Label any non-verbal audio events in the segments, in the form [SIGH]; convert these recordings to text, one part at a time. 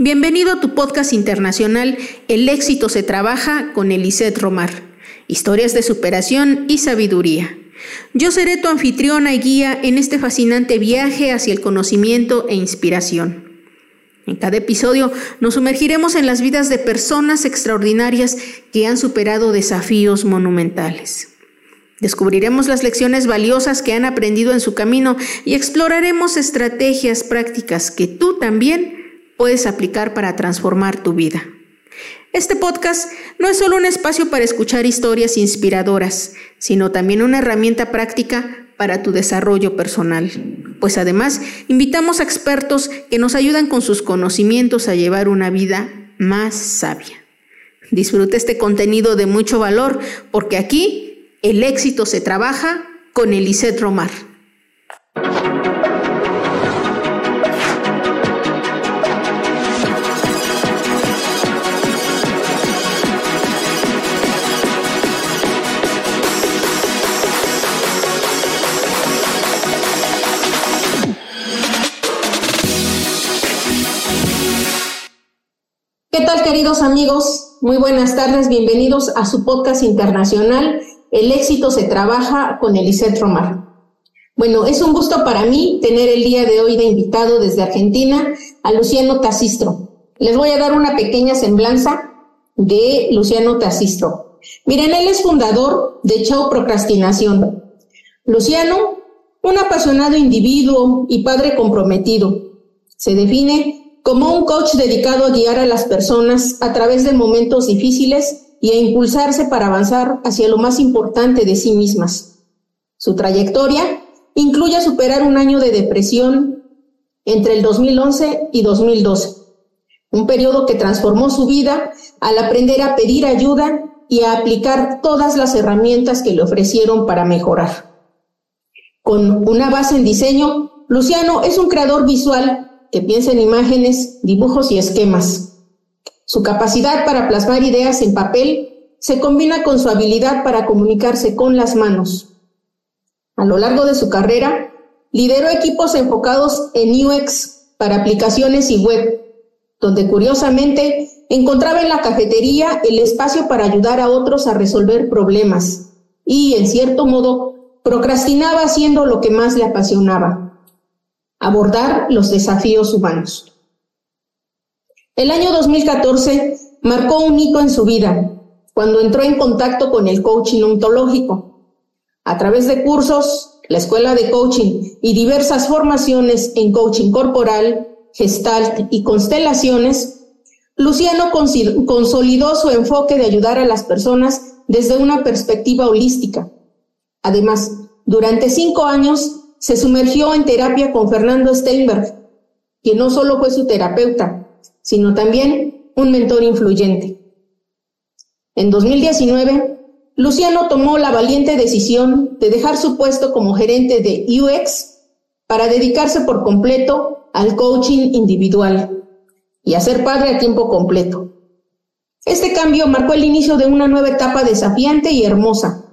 Bienvenido a tu podcast internacional El éxito se trabaja con Elisette Romar. Historias de superación y sabiduría. Yo seré tu anfitriona y guía en este fascinante viaje hacia el conocimiento e inspiración. En cada episodio nos sumergiremos en las vidas de personas extraordinarias que han superado desafíos monumentales. Descubriremos las lecciones valiosas que han aprendido en su camino y exploraremos estrategias prácticas que tú también puedes aplicar para transformar tu vida. Este podcast no es solo un espacio para escuchar historias inspiradoras, sino también una herramienta práctica para tu desarrollo personal. Pues además, invitamos a expertos que nos ayudan con sus conocimientos a llevar una vida más sabia. Disfruta este contenido de mucho valor, porque aquí el éxito se trabaja con Elisette Romar. ¿Qué tal, queridos amigos? Muy buenas tardes, bienvenidos a su podcast internacional El éxito se trabaja con Eliseth Romar. Bueno, es un gusto para mí tener el día de hoy de invitado desde Argentina a Luciano Tacistro. Les voy a dar una pequeña semblanza de Luciano Tacistro. Miren, él es fundador de Chao Procrastinación. Luciano, un apasionado individuo y padre comprometido. Se define como un coach dedicado a guiar a las personas a través de momentos difíciles y a impulsarse para avanzar hacia lo más importante de sí mismas. Su trayectoria incluye superar un año de depresión entre el 2011 y 2012, un periodo que transformó su vida al aprender a pedir ayuda y a aplicar todas las herramientas que le ofrecieron para mejorar. Con una base en diseño, Luciano es un creador visual que piensa en imágenes, dibujos y esquemas. Su capacidad para plasmar ideas en papel se combina con su habilidad para comunicarse con las manos. A lo largo de su carrera, lideró equipos enfocados en UX para aplicaciones y web, donde curiosamente encontraba en la cafetería el espacio para ayudar a otros a resolver problemas y, en cierto modo, procrastinaba haciendo lo que más le apasionaba, abordar los desafíos humanos. El año 2014 marcó un hito en su vida cuando entró en contacto con el coaching ontológico. A través de cursos, la escuela de coaching y diversas formaciones en coaching corporal, gestalt y constelaciones, Luciano consolidó su enfoque de ayudar a las personas desde una perspectiva holística. Además, durante cinco años se sumergió en terapia con Fernando Steinberg, quien no solo fue su terapeuta, sino también un mentor influyente. En 2019, Luciano tomó la valiente decisión de dejar su puesto como gerente de UX para dedicarse por completo al coaching individual y a ser padre a tiempo completo. Este cambio marcó el inicio de una nueva etapa desafiante y hermosa,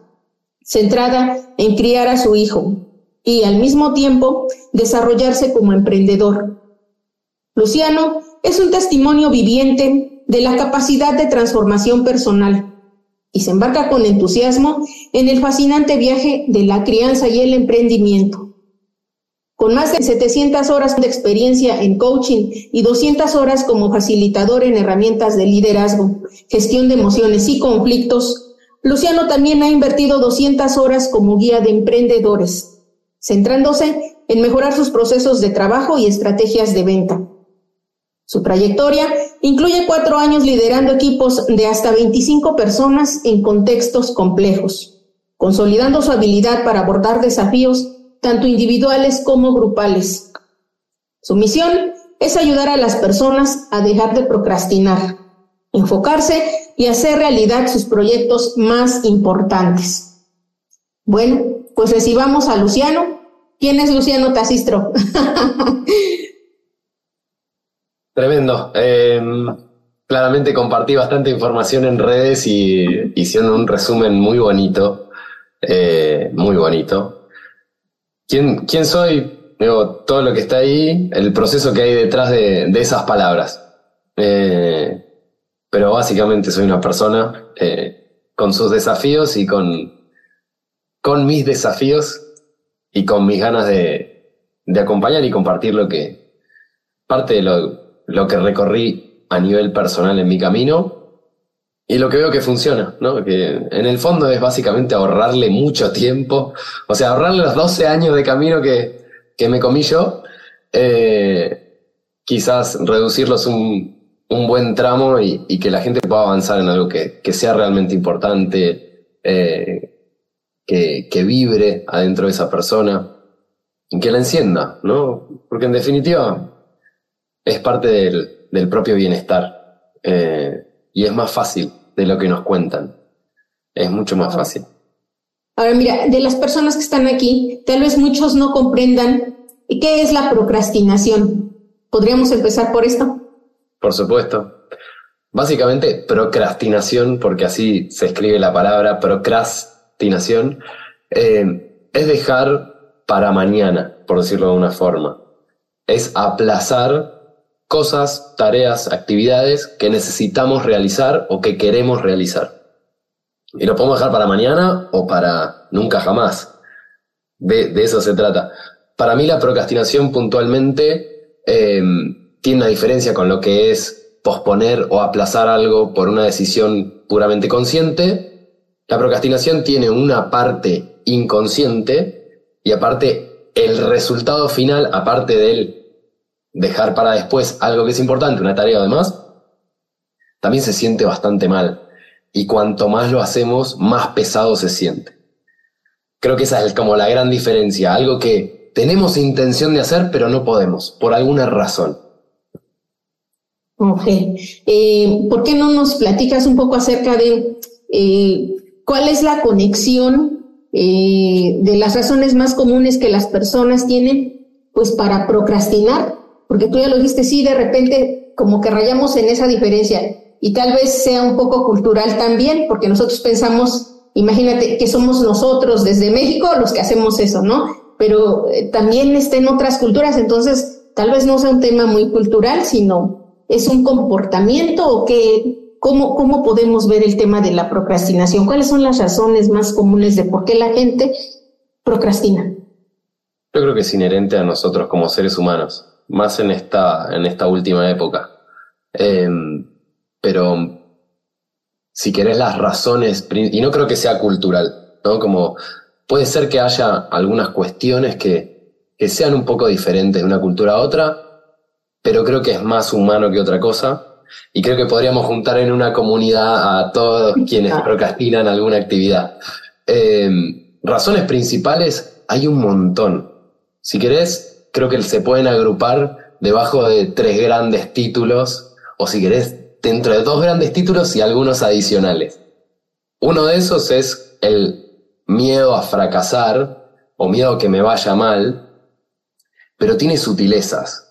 centrada en criar a su hijo, y al mismo tiempo desarrollarse como emprendedor. Luciano es un testimonio viviente de la capacidad de transformación personal y se embarca con entusiasmo en el fascinante viaje de la crianza y el emprendimiento. Con más de 700 horas de experiencia en coaching y 200 horas como facilitador en herramientas de liderazgo, gestión de emociones y conflictos, Luciano también ha invertido 200 horas como guía de emprendedores centrándose en mejorar sus procesos de trabajo y estrategias de venta. Su trayectoria incluye cuatro años liderando equipos de hasta 25 personas en contextos complejos, consolidando su habilidad para abordar desafíos tanto individuales como grupales. Su misión es ayudar a las personas a dejar de procrastinar, enfocarse y hacer realidad sus proyectos más importantes. Bueno, pues recibamos a Luciano ¿Quién es Luciano Tacistro? [LAUGHS] Tremendo. Em, claramente compartí bastante información en redes y hicieron un resumen muy bonito, eh, muy bonito. ¿Quién, soy? todo lo que está ahí, el proceso que hay detrás de, esas palabras. Eh, pero básicamente soy una persona eh, con sus desafíos y con, con mis desafíos y con mis ganas de, de acompañar y compartir lo que, parte de lo, lo que recorrí a nivel personal en mi camino y lo que veo que funciona, ¿no? Que en el fondo es básicamente ahorrarle mucho tiempo, o sea, ahorrarle los 12 años de camino que, que me comí yo, eh, quizás reducirlos un, un buen tramo y, y, que la gente pueda avanzar en algo que, que sea realmente importante, eh, que, que vibre adentro de esa persona y que la encienda, ¿no? Porque en definitiva es parte del, del propio bienestar. Eh, y es más fácil de lo que nos cuentan. Es mucho más fácil. Ahora mira, de las personas que están aquí, tal vez muchos no comprendan qué es la procrastinación. ¿Podríamos empezar por esto? Por supuesto. Básicamente, procrastinación, porque así se escribe la palabra procrastinación, eh, es dejar para mañana, por decirlo de una forma. Es aplazar cosas, tareas, actividades que necesitamos realizar o que queremos realizar. Y lo podemos dejar para mañana o para nunca jamás. De, eso se trata. Para mí la procrastinación puntualmente em, tiene una diferencia con lo que es posponer o aplazar algo por una decisión puramente consciente. La procrastinación tiene una parte inconsciente y aparte el resultado final, aparte del dejar para después algo que es importante, una tarea además, también se siente bastante mal. Y cuanto más lo hacemos, más pesado se siente. Creo que esa es como la gran diferencia, algo que tenemos intención de hacer, pero no podemos, por alguna razón. Ok. Eh, ¿Por qué no nos platicas un poco acerca de eh, cuál es la conexión eh, de las razones más comunes que las personas tienen pues para procrastinar porque tú ya lo dijiste, sí, de repente como que rayamos en esa diferencia y tal vez sea un poco cultural también, porque nosotros pensamos, imagínate que somos nosotros desde México los que hacemos eso, ¿no? Pero eh, también está en otras culturas, entonces tal vez no sea un tema muy cultural, sino es un comportamiento o que, ¿cómo, cómo podemos ver el tema de la procrastinación? ¿Cuáles son las razones más comunes de por qué la gente procrastina? Yo creo que es inherente a nosotros como seres humanos más en esta, en esta última época. Em, pero si querés las razones, y no creo que sea cultural, ¿no? Como puede ser que haya algunas cuestiones que, que sean un poco diferentes de una cultura a otra, pero creo que es más humano que otra cosa. Y creo que podríamos juntar en una comunidad a todos quienes ah. procrastinan alguna actividad. Em, razones principales hay un montón. Si querés, creo que se pueden agrupar debajo de tres grandes títulos, o si querés, dentro de dos grandes títulos y algunos adicionales. Uno de esos es el miedo a fracasar o miedo a que me vaya mal, pero tiene sutilezas.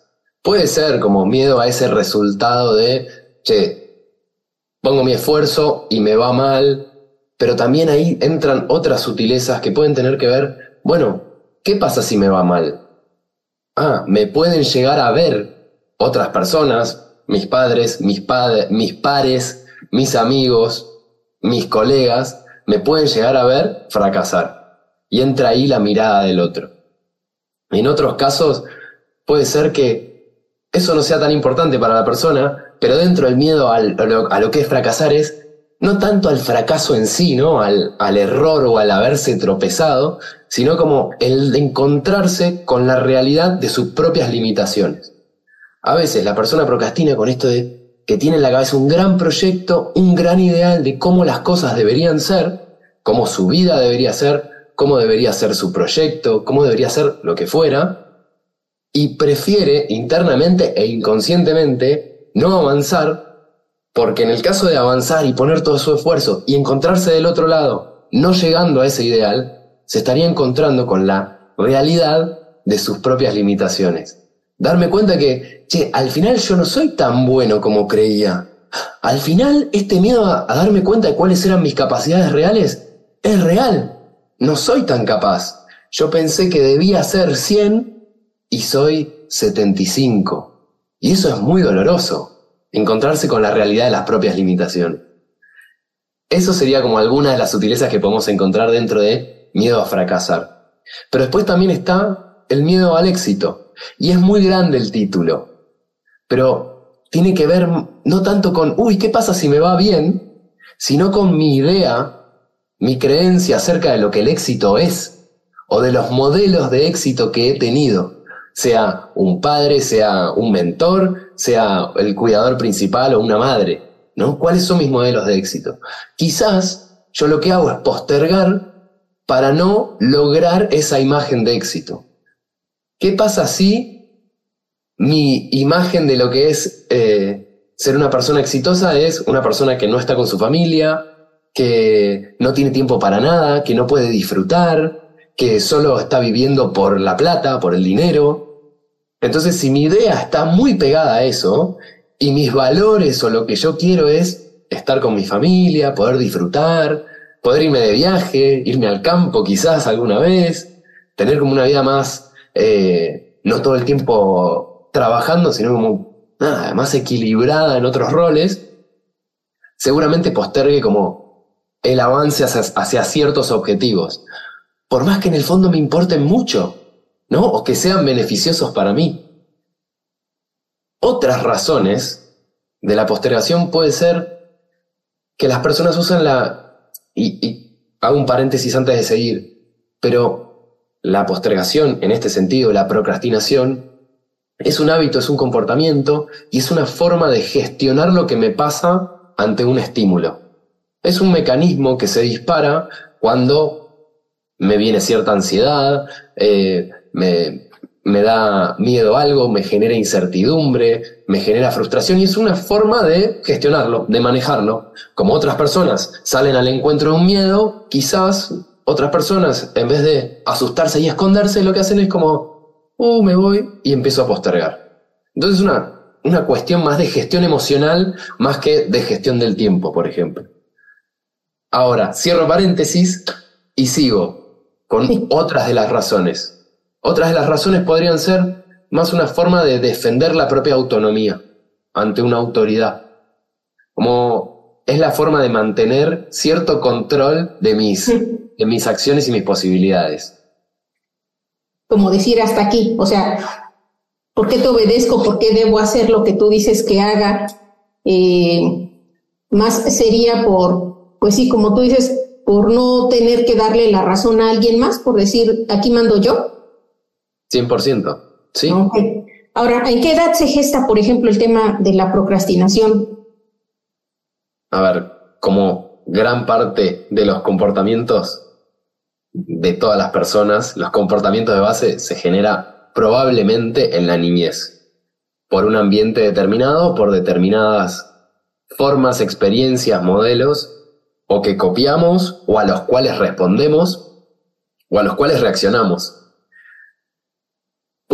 Puede ser como miedo a ese resultado de, che, pongo mi esfuerzo y me va mal, pero también ahí entran otras sutilezas que pueden tener que ver, bueno, ¿qué pasa si me va mal? ah, me pueden llegar a ver otras personas, mis padres, mis, mis pares, mis amigos, mis colegas, me pueden llegar a ver fracasar. Y entra ahí la mirada del otro. En otros casos puede ser que eso no sea tan importante para la persona, pero dentro del miedo a, lo, que es fracasar es no tanto al fracaso en sí, ¿no? Al, al error o al haberse tropezado, sino como el de encontrarse con la realidad de sus propias limitaciones. A veces la persona procrastina con esto de que tiene en la cabeza un gran proyecto, un gran ideal de cómo las cosas deberían ser, cómo su vida debería ser, cómo debería ser su proyecto, cómo debería ser lo que fuera, y prefiere internamente e inconscientemente no avanzar, porque en el caso de avanzar y poner todo su esfuerzo y encontrarse del otro lado, no llegando a ese ideal, se estaría encontrando con la realidad de sus propias limitaciones. Darme cuenta que, che, al final yo no soy tan bueno como creía. Al final, este miedo a, darme cuenta de cuáles eran mis capacidades reales es real. No soy tan capaz. Yo pensé que debía ser 100 y soy 75. Y eso es muy doloroso. encontrarse con la realidad de las propias limitaciones. Eso sería como alguna de las sutilezas que podemos encontrar dentro de miedo a fracasar. Pero después también está el miedo al éxito. Y es muy grande el título. Pero tiene que ver no tanto con, uy, ¿qué pasa si me va bien? Sino con mi idea, mi creencia acerca de lo que el éxito es. O de los modelos de éxito que he tenido. Sea un padre, sea un mentor, sea el cuidador principal o una madre. ¿no? ¿Cuáles son mis modelos de éxito? Quizás yo lo que hago es postergar para no lograr esa imagen de éxito. ¿Qué pasa si mi imagen de lo que es eh, ser una persona exitosa es una persona que no está con su familia, que no tiene tiempo para nada, que no puede disfrutar, que solo está viviendo por la plata, por el dinero? Entonces, si mi idea está muy pegada a eso, y mis valores o lo que yo quiero es estar con mi familia, poder disfrutar, poder irme de viaje, irme al campo quizás alguna vez, tener como una vida más, eh, no todo el tiempo trabajando, sino como nada, más equilibrada en otros roles, seguramente postergue como el avance hacia, hacia ciertos objetivos, por más que en el fondo me importen mucho, ¿no? O que sean beneficiosos para mí. Otras razones de la postergación puede ser que las personas usan la... Y, hago un paréntesis antes de seguir, pero la postergación, en este sentido, la procrastinación, es un hábito, es un comportamiento y es una forma de gestionar lo que me pasa ante un estímulo. Es un mecanismo que se dispara cuando me viene cierta ansiedad, eh, me, me da miedo algo, me genera incertidumbre, me genera frustración y es una forma de gestionarlo, de manejarlo. Como otras personas salen al encuentro de un miedo, quizás otras personas, en vez de asustarse y esconderse, lo que hacen es como, uh, me voy y empiezo a postergar. Entonces es una, una cuestión más de gestión emocional más que de gestión del tiempo, por ejemplo. Ahora, cierro paréntesis y sigo con otras de las razones otras de las razones podrían ser más una forma de defender la propia autonomía ante una autoridad, como es la forma de mantener cierto control de mis, de mis acciones y mis posibilidades. Como decir hasta aquí, o sea, ¿por qué te obedezco? ¿Por qué debo hacer lo que tú dices que haga? Eh, más sería por, pues sí, como tú dices, por no tener que darle la razón a alguien más, por decir, aquí mando yo. 100%, sí. Ahora, ¿en qué edad se gesta, por ejemplo, el tema de la procrastinación? A ver, como gran parte de los comportamientos de todas las personas, los comportamientos de base se genera probablemente en la niñez, por un ambiente determinado, por determinadas formas, experiencias, modelos, o que copiamos, o a los cuales respondemos, o a los cuales reaccionamos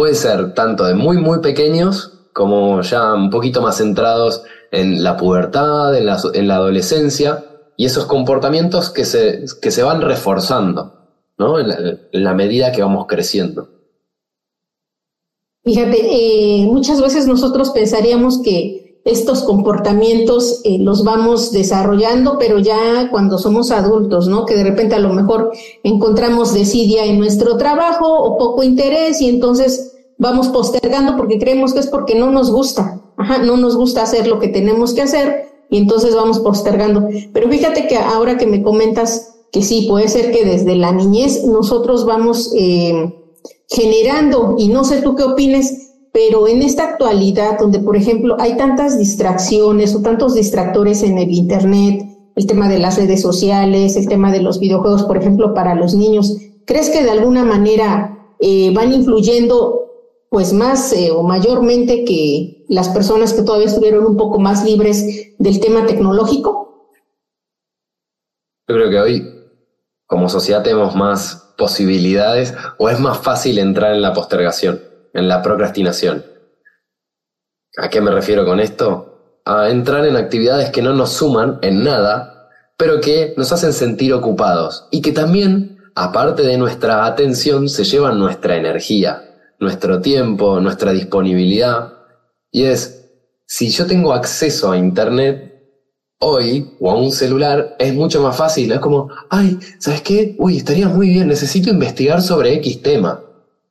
puede ser tanto de muy, muy pequeños como ya un poquito más centrados en la pubertad, en la, adolescencia, y esos comportamientos que se, que se van reforzando ¿no? en, la, medida que vamos creciendo. Fíjate, eh, muchas veces nosotros pensaríamos que estos comportamientos eh, los vamos desarrollando, pero ya cuando somos adultos, ¿no? Que de repente a lo mejor encontramos desidia en nuestro trabajo o poco interés y entonces vamos postergando porque creemos que es porque no nos gusta, Ajá, no nos gusta hacer lo que tenemos que hacer y entonces vamos postergando. Pero fíjate que ahora que me comentas que sí, puede ser que desde la niñez nosotros vamos eh, generando, y no sé tú qué opines, pero en esta actualidad donde, por ejemplo, hay tantas distracciones o tantos distractores en el Internet, el tema de las redes sociales, el tema de los videojuegos, por ejemplo, para los niños, ¿crees que de alguna manera eh, van influyendo pues más eh, o mayormente que las personas que todavía estuvieron un poco más libres del tema tecnológico? Yo creo que hoy como sociedad tenemos más posibilidades o es más fácil entrar en la postergación, en la procrastinación. ¿A qué me refiero con esto? A entrar en actividades que no nos suman en nada, pero que nos hacen sentir ocupados y que también, aparte de nuestra atención, se llevan nuestra energía, nuestro tiempo, nuestra disponibilidad. Y es, si yo tengo acceso a Internet hoy o a un celular, es mucho más fácil. Es como, ay, ¿sabes qué? Uy, estaría muy bien, necesito investigar sobre X tema,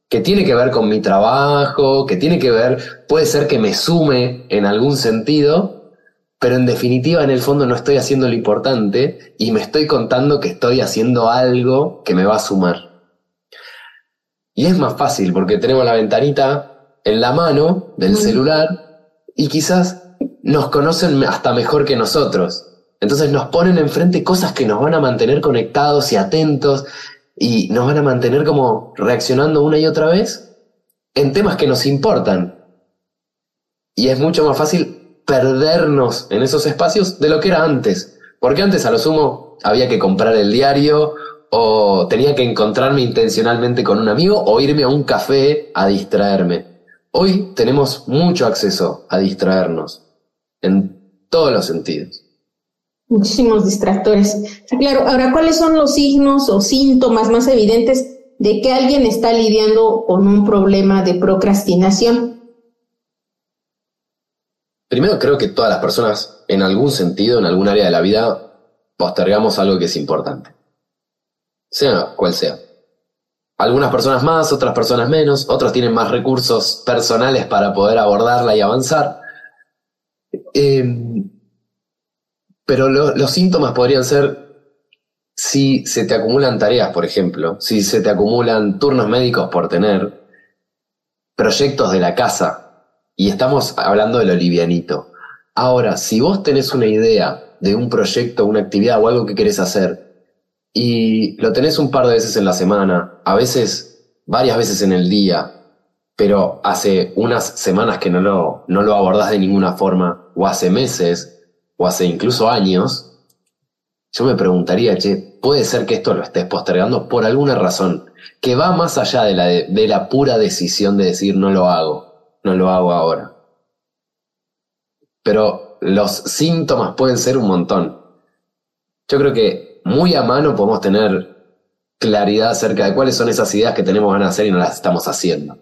que tiene que ver con mi trabajo, que tiene que ver, puede ser que me sume en algún sentido, pero en definitiva en el fondo no estoy haciendo lo importante y me estoy contando que estoy haciendo algo que me va a sumar. Y es más fácil porque tenemos la ventanita en la mano del celular y quizás nos conocen hasta mejor que nosotros. Entonces nos ponen enfrente cosas que nos van a mantener conectados y atentos y nos van a mantener como reaccionando una y otra vez en temas que nos importan. Y es mucho más fácil perdernos en esos espacios de lo que era antes. Porque antes a lo sumo había que comprar el diario o tenía que encontrarme intencionalmente con un amigo o irme a un café a distraerme. Hoy tenemos mucho acceso a distraernos en todos los sentidos. Muchísimos distractores. Claro, ahora, ¿cuáles son los signos o síntomas más evidentes de que alguien está lidiando con un problema de procrastinación? Primero creo que todas las personas, en algún sentido, en algún área de la vida, postergamos algo que es importante sea cual sea. Algunas personas más, otras personas menos, otros tienen más recursos personales para poder abordarla y avanzar. Em, pero los síntomas podrían ser si se te acumulan tareas, por ejemplo, si se te acumulan turnos médicos por tener, proyectos de la casa, y estamos hablando de lo livianito. Ahora, si vos tenés una idea de un proyecto, una actividad o algo que querés hacer, y lo tenés un par de veces en la semana, a veces varias veces en el día, pero hace unas semanas que no lo, no lo abordás de ninguna forma, o hace meses, o hace incluso años, yo me preguntaría, che, puede ser que esto lo estés postergando por alguna razón, que va más allá de la, de la pura decisión de decir no lo hago, no lo hago ahora. Pero los síntomas pueden ser un montón. Yo creo que muy a mano podemos tener claridad acerca de cuáles son esas ideas que tenemos ganas de hacer y no las estamos haciendo.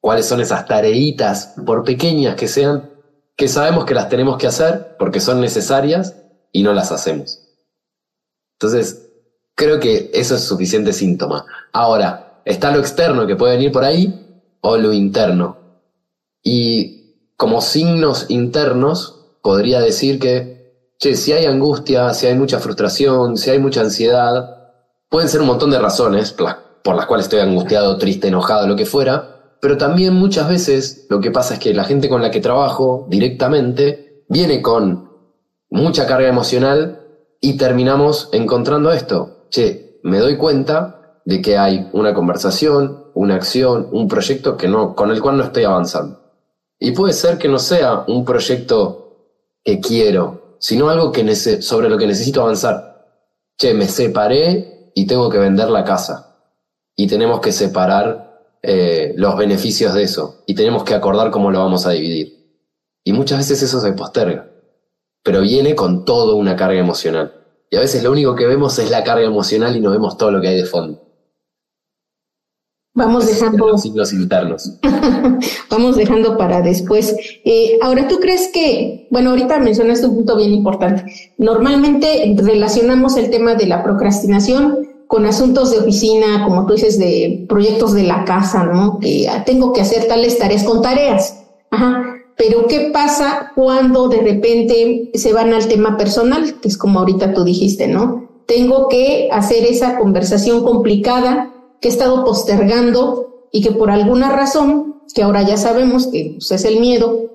Cuáles son esas tareitas, por pequeñas que sean, que sabemos que las tenemos que hacer porque son necesarias y no las hacemos. Entonces, creo que eso es suficiente síntoma. Ahora, está lo externo que puede venir por ahí o lo interno. Y como signos internos, podría decir que che, si hay angustia, si hay mucha frustración, si hay mucha ansiedad, pueden ser un montón de razones por las cuales estoy angustiado, triste, enojado, lo que fuera, pero también muchas veces lo que pasa es que la gente con la que trabajo directamente viene con mucha carga emocional y terminamos encontrando esto. Che, me doy cuenta de que hay una conversación, una acción, un proyecto que no, con el cual no estoy avanzando. Y puede ser que no sea un proyecto que quiero, sino algo que sobre lo que necesito avanzar. Che, me separé y tengo que vender la casa. Y tenemos que separar eh, los beneficios de eso. Y tenemos que acordar cómo lo vamos a dividir. Y muchas veces eso se posterga. Pero viene con toda una carga emocional. Y a veces lo único que vemos es la carga emocional y no vemos todo lo que hay de fondo. Vamos dejando. Los signos internos. [LAUGHS] Vamos dejando para después. Eh, ahora, ¿tú crees que, bueno, ahorita mencionaste un punto bien importante. Normalmente relacionamos el tema de la procrastinación con asuntos de oficina, como tú dices, de proyectos de la casa, ¿no? Que tengo que hacer tales tareas con tareas. Ajá. Pero ¿qué pasa cuando de repente se van al tema personal? Que es como ahorita tú dijiste, ¿no? Tengo que hacer esa conversación complicada que he estado postergando y que por alguna razón, que ahora ya sabemos que pues, es el miedo,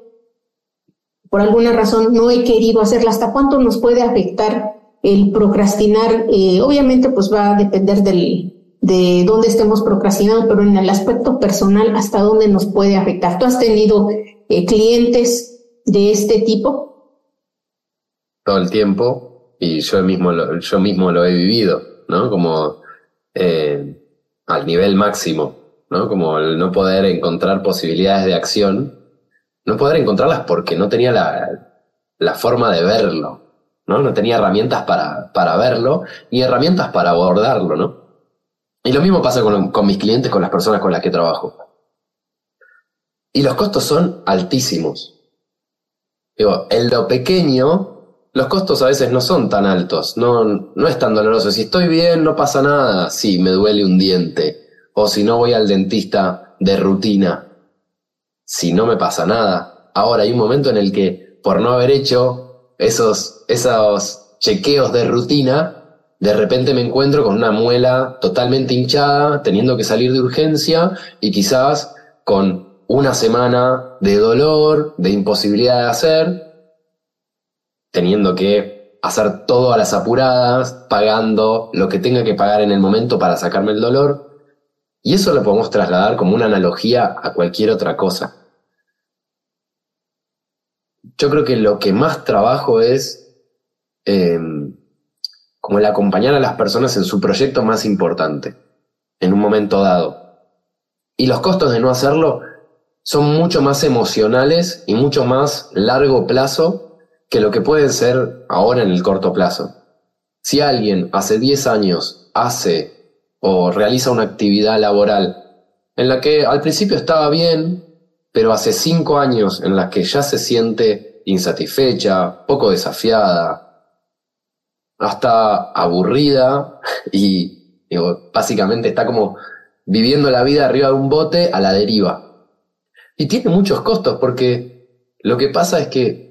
por alguna razón no he querido hacerla. ¿Hasta cuánto nos puede afectar el procrastinar? Eh, obviamente, pues va a depender del, de dónde estemos procrastinando, pero en el aspecto personal, ¿hasta dónde nos puede afectar? ¿Tú has tenido eh, clientes de este tipo? Todo el tiempo, y yo mismo lo, yo mismo lo he vivido, ¿no? Como eh, al nivel máximo, ¿no? Como el no poder encontrar posibilidades de acción, no poder encontrarlas porque no tenía la, forma de verlo, ¿no? No tenía herramientas para, para verlo ni herramientas para abordarlo, ¿no? Y lo mismo pasa con, con mis clientes, con las personas con las que trabajo. Y los costos son altísimos. Digo, en lo pequeño, los costos a veces no son tan altos, no, no es tan doloroso. Si estoy bien, no pasa nada. Si me duele un diente, o si no voy al dentista de rutina, si no me pasa nada. Ahora hay un momento en el que, por no haber hecho esos, esos chequeos de rutina, de repente me encuentro con una muela totalmente hinchada, teniendo que salir de urgencia y quizás con una semana de dolor, de imposibilidad de hacer, teniendo que hacer todo a las apuradas, pagando lo que tenga que pagar en el momento para sacarme el dolor. Y eso lo podemos trasladar como una analogía a cualquier otra cosa. Yo creo que lo que más trabajo es em, como el acompañar a las personas en su proyecto más importante, en un momento dado. Y los costos de no hacerlo son mucho más emocionales y mucho más largo plazo que lo que pueden ser ahora en el corto plazo. Si alguien hace 10 años hace o realiza una actividad laboral en la que al principio estaba bien, pero hace 5 años en la que ya se siente insatisfecha, poco desafiada, hasta aburrida [LAUGHS] y básicamente está como viviendo la vida arriba de un bote a la deriva. Y tiene muchos costos porque lo que pasa es que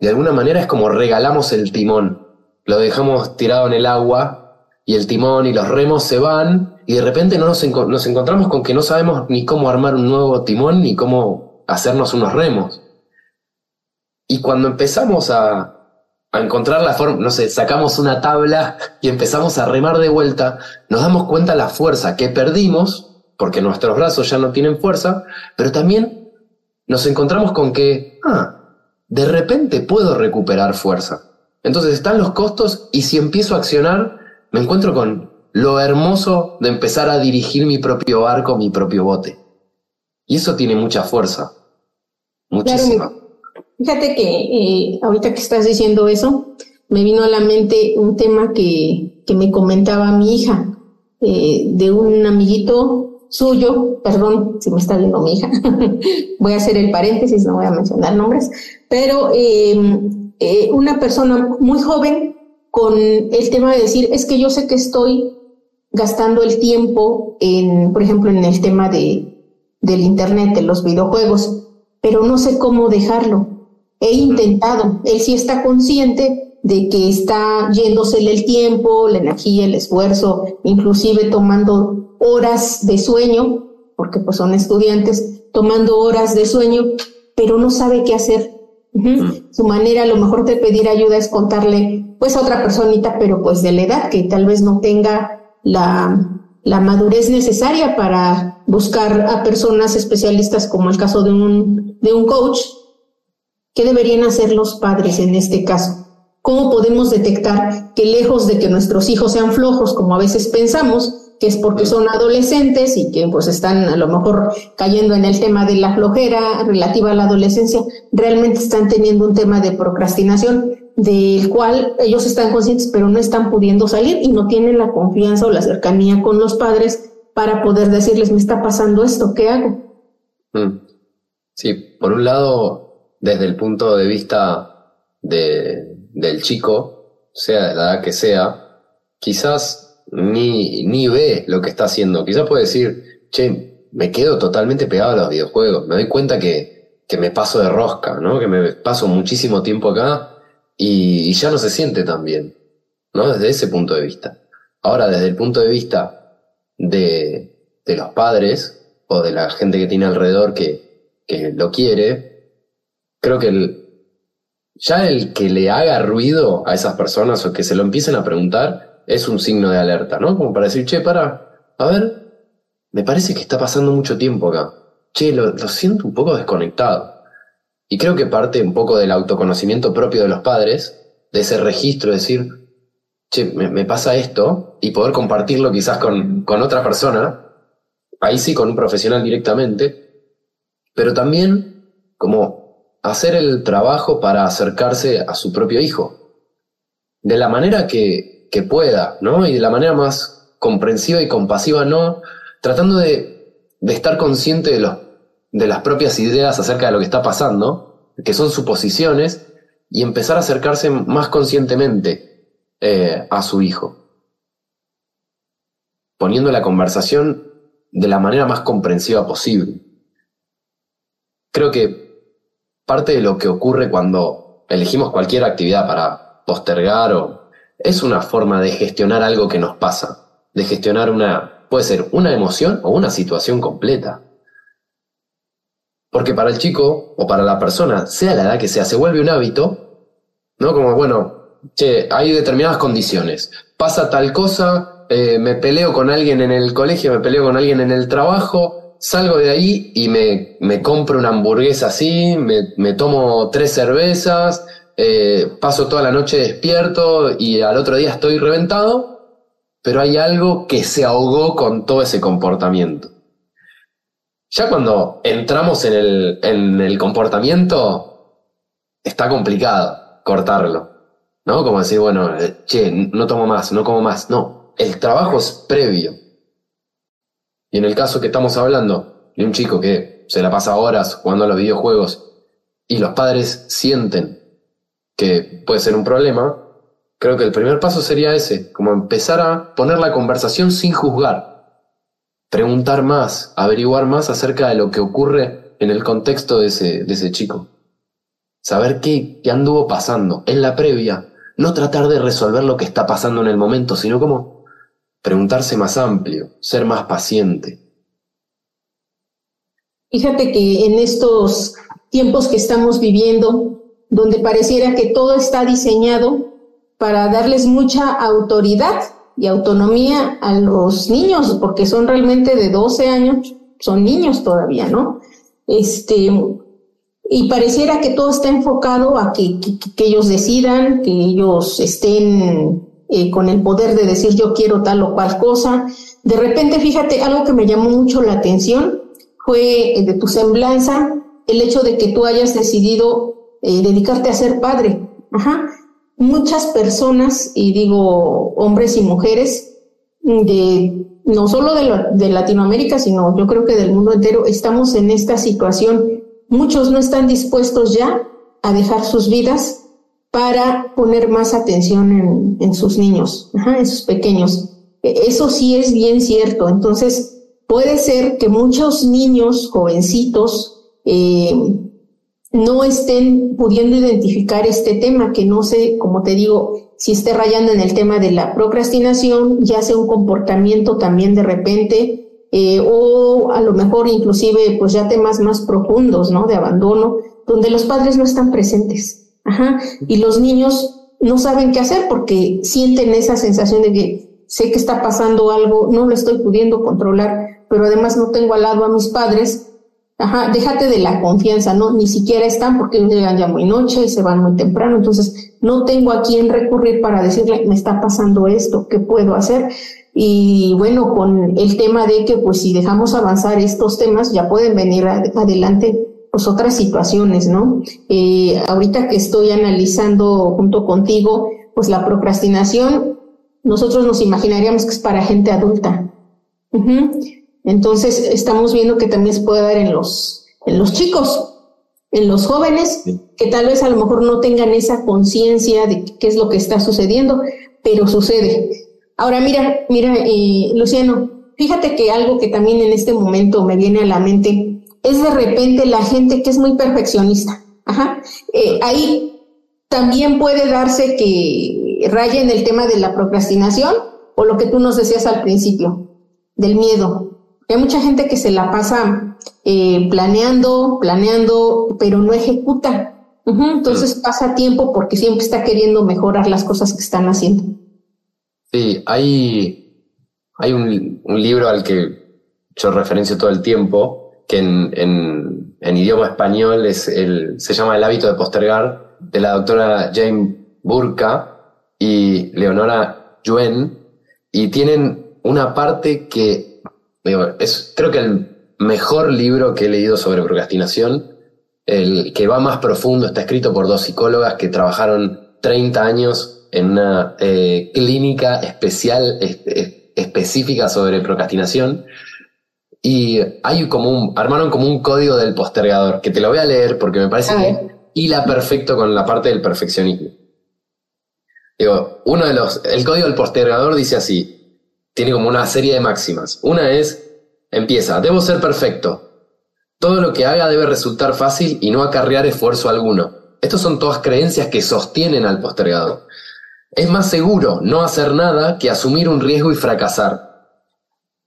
de alguna manera es como regalamos el timón, lo dejamos tirado en el agua y el timón y los remos se van y de repente no nos, nos encontramos con que no sabemos ni cómo armar un nuevo timón ni cómo hacernos unos remos. Y cuando empezamos a, encontrar la forma, no sé, sacamos una tabla y empezamos a remar de vuelta, nos damos cuenta la fuerza que perdimos, porque nuestros brazos ya no tienen fuerza, pero también nos encontramos con que, ah, de repente puedo recuperar fuerza. Entonces están los costos y si empiezo a accionar, me encuentro con lo hermoso de empezar a dirigir mi propio barco, mi propio bote. Y eso tiene mucha fuerza, muchísima. Fíjate que eh, ahorita que estás diciendo eso, me vino a la mente un tema que, que me comentaba mi hija, eh, de un amiguito suyo, perdón si me está viendo mi hija, [LAUGHS] voy a hacer el paréntesis, no voy a mencionar nombres, pero em, eh, una persona muy joven con el tema de decir, es que yo sé que estoy gastando el tiempo en, por ejemplo, en el tema de, del Internet, de los videojuegos, pero no sé cómo dejarlo he intentado. Él sí está consciente de que está yéndosele el tiempo, la energía, el esfuerzo, inclusive tomando horas de sueño, porque pues son estudiantes, tomando horas de sueño, pero no sabe qué hacer. Su manera a lo mejor de pedir ayuda es contarle pues a otra personita, pero pues de la edad, que tal vez no tenga la, la madurez necesaria para buscar a personas especialistas como el caso de un, de un coach ¿Qué deberían hacer los padres en este caso? ¿Cómo podemos detectar que lejos de que nuestros hijos sean flojos, como a veces pensamos, que es porque son adolescentes y que pues están a lo mejor cayendo en el tema de la flojera relativa a la adolescencia, realmente están teniendo un tema de procrastinación del cual ellos están conscientes pero no están pudiendo salir y no tienen la confianza o la cercanía con los padres para poder decirles, me está pasando esto, ¿qué hago? Mm. Sí, por un lado, desde el punto de vista de, del chico, sea de la edad que sea, quizás ni, ni ve lo que está haciendo. Quizás puede decir, che, me quedo totalmente pegado a los videojuegos. Me doy cuenta que, que me paso de rosca, ¿no? Que me paso muchísimo tiempo acá y, ya no se siente tan bien, ¿no? Desde ese punto de vista. Ahora, desde el punto de vista de, de los padres o de la gente que tiene alrededor que, que lo quiere, creo que el, ya el que le haga ruido a esas personas o que se lo empiecen a preguntar es un signo de alerta, ¿no? Como para decir, che, para, a ver, me parece que está pasando mucho tiempo acá. Che, lo, siento un poco desconectado. Y creo que parte un poco del autoconocimiento propio de los padres, de ese registro, decir, che, me, pasa esto, y poder compartirlo quizás con, con otra persona, ahí sí con un profesional directamente, pero también como hacer el trabajo para acercarse a su propio hijo, de la manera que, que pueda, ¿no? Y de la manera más comprensiva y compasiva, ¿no? Tratando de, de estar consciente de los, de las propias ideas acerca de lo que está pasando, que son suposiciones, y empezar a acercarse más conscientemente eh, a su hijo, poniendo la conversación de la manera más comprensiva posible. Creo que parte de lo que ocurre cuando elegimos cualquier actividad para postergar o es una forma de gestionar algo que nos pasa, de gestionar una, puede ser una emoción o una situación completa. Porque para el chico o para la persona, sea la edad que sea, se vuelve un hábito, ¿no? Como, bueno, che, hay determinadas condiciones. Pasa tal cosa, eh, me peleo con alguien en el colegio, me peleo con alguien en el trabajo, salgo de ahí y me, me compro una hamburguesa así, me, me tomo tres cervezas, eh, paso toda la noche despierto y al otro día estoy reventado, pero hay algo que se ahogó con todo ese comportamiento. Ya cuando entramos en el, en el comportamiento, está complicado cortarlo, ¿no? Como decir, bueno, eh, che, no tomo más, no como más. No, el trabajo es previo. Y en el caso que estamos hablando de un chico que se la pasa horas jugando a los videojuegos y los padres sienten que puede ser un problema, creo que el primer paso sería ese, como empezar a poner la conversación sin juzgar, preguntar más, averiguar más acerca de lo que ocurre en el contexto de ese, de ese chico. Saber qué, qué anduvo pasando en la previa, no tratar de resolver lo que está pasando en el momento, sino como preguntarse más amplio, ser más paciente. Fíjate que en estos tiempos que estamos viviendo, donde pareciera que todo está diseñado para darles mucha autoridad y autonomía a los niños, porque son realmente de 12 años, son niños todavía, ¿no? Este, y pareciera que todo está enfocado a que, que, ellos decidan, que ellos estén eh, con el poder de decir yo quiero tal o cual cosa. De repente, fíjate, algo que me llamó mucho la atención fue de tu semblanza, el hecho de que tú hayas decidido eh, dedicarte a ser padre. Ajá. Muchas personas, y digo hombres y mujeres, de no solo de, Latinoamérica, sino yo creo que del mundo entero, estamos en esta situación. Muchos no están dispuestos ya a dejar sus vidas para poner más atención en, en sus niños, en sus pequeños. E, eso sí es bien cierto. Entonces, puede ser que muchos niños, jovencitos, eh, no estén pudiendo identificar este tema, que no sé, como te digo, si esté rayando en el tema de la procrastinación, ya sea un comportamiento también de repente, eh, o a lo mejor inclusive pues ya temas más profundos, ¿no? De abandono, donde los padres no están presentes. Ajá. Y los niños no saben qué hacer porque sienten esa sensación de que sé que está pasando algo, no lo estoy pudiendo controlar, pero además no tengo al lado a mis padres Ajá, déjate de la confianza, ¿no? Ni siquiera están porque llegan ya muy noche y se van muy temprano. Entonces, no tengo a quién recurrir para decirle, me está pasando esto, ¿qué puedo hacer? Y bueno, con el tema de que, pues, si dejamos avanzar estos temas, ya pueden venir adelante, pues, otras situaciones, ¿no? Eh, ahorita que estoy analizando junto contigo, pues, la procrastinación, nosotros nos imaginaríamos que es para gente adulta. Entonces, estamos viendo que también se puede dar en los, en los chicos, en los jóvenes, que tal vez a lo mejor no tengan esa conciencia de qué es lo que está sucediendo, pero sucede. Ahora, mira, mira, eh, Luciano, fíjate que algo que también en este momento me viene a la mente es de repente la gente que es muy perfeccionista. Ajá. Eh, ahí también puede darse que raya en el tema de la procrastinación o lo que tú nos decías al principio, del miedo. Hay mucha gente que se la pasa eh, planeando, planeando, pero no ejecuta. entonces pasa tiempo porque siempre está queriendo mejorar las cosas que están haciendo. Sí, hay, hay un, libro al que yo referencio todo el tiempo, que en, idioma español es el, se llama El hábito de postergar, de la doctora Jane Burka y Leonora Yuen, y tienen una parte que es creo que el mejor libro que he leído sobre procrastinación, el que va más profundo, está escrito por dos psicólogas que trabajaron 30 años en una eh, clínica especial, específica sobre procrastinación. y hay como un, armaron como un código del postergador, que te lo voy a leer porque me parece que hila perfecto con la parte del perfeccionismo. Digo, uno de los, el código del postergador dice así, tiene como una serie de máximas. Una es, empieza, debo ser perfecto. Todo lo que haga debe resultar fácil y no acarrear esfuerzo alguno. Estas son todas creencias que sostienen al postergador. Es más seguro no hacer nada que asumir un riesgo y fracasar.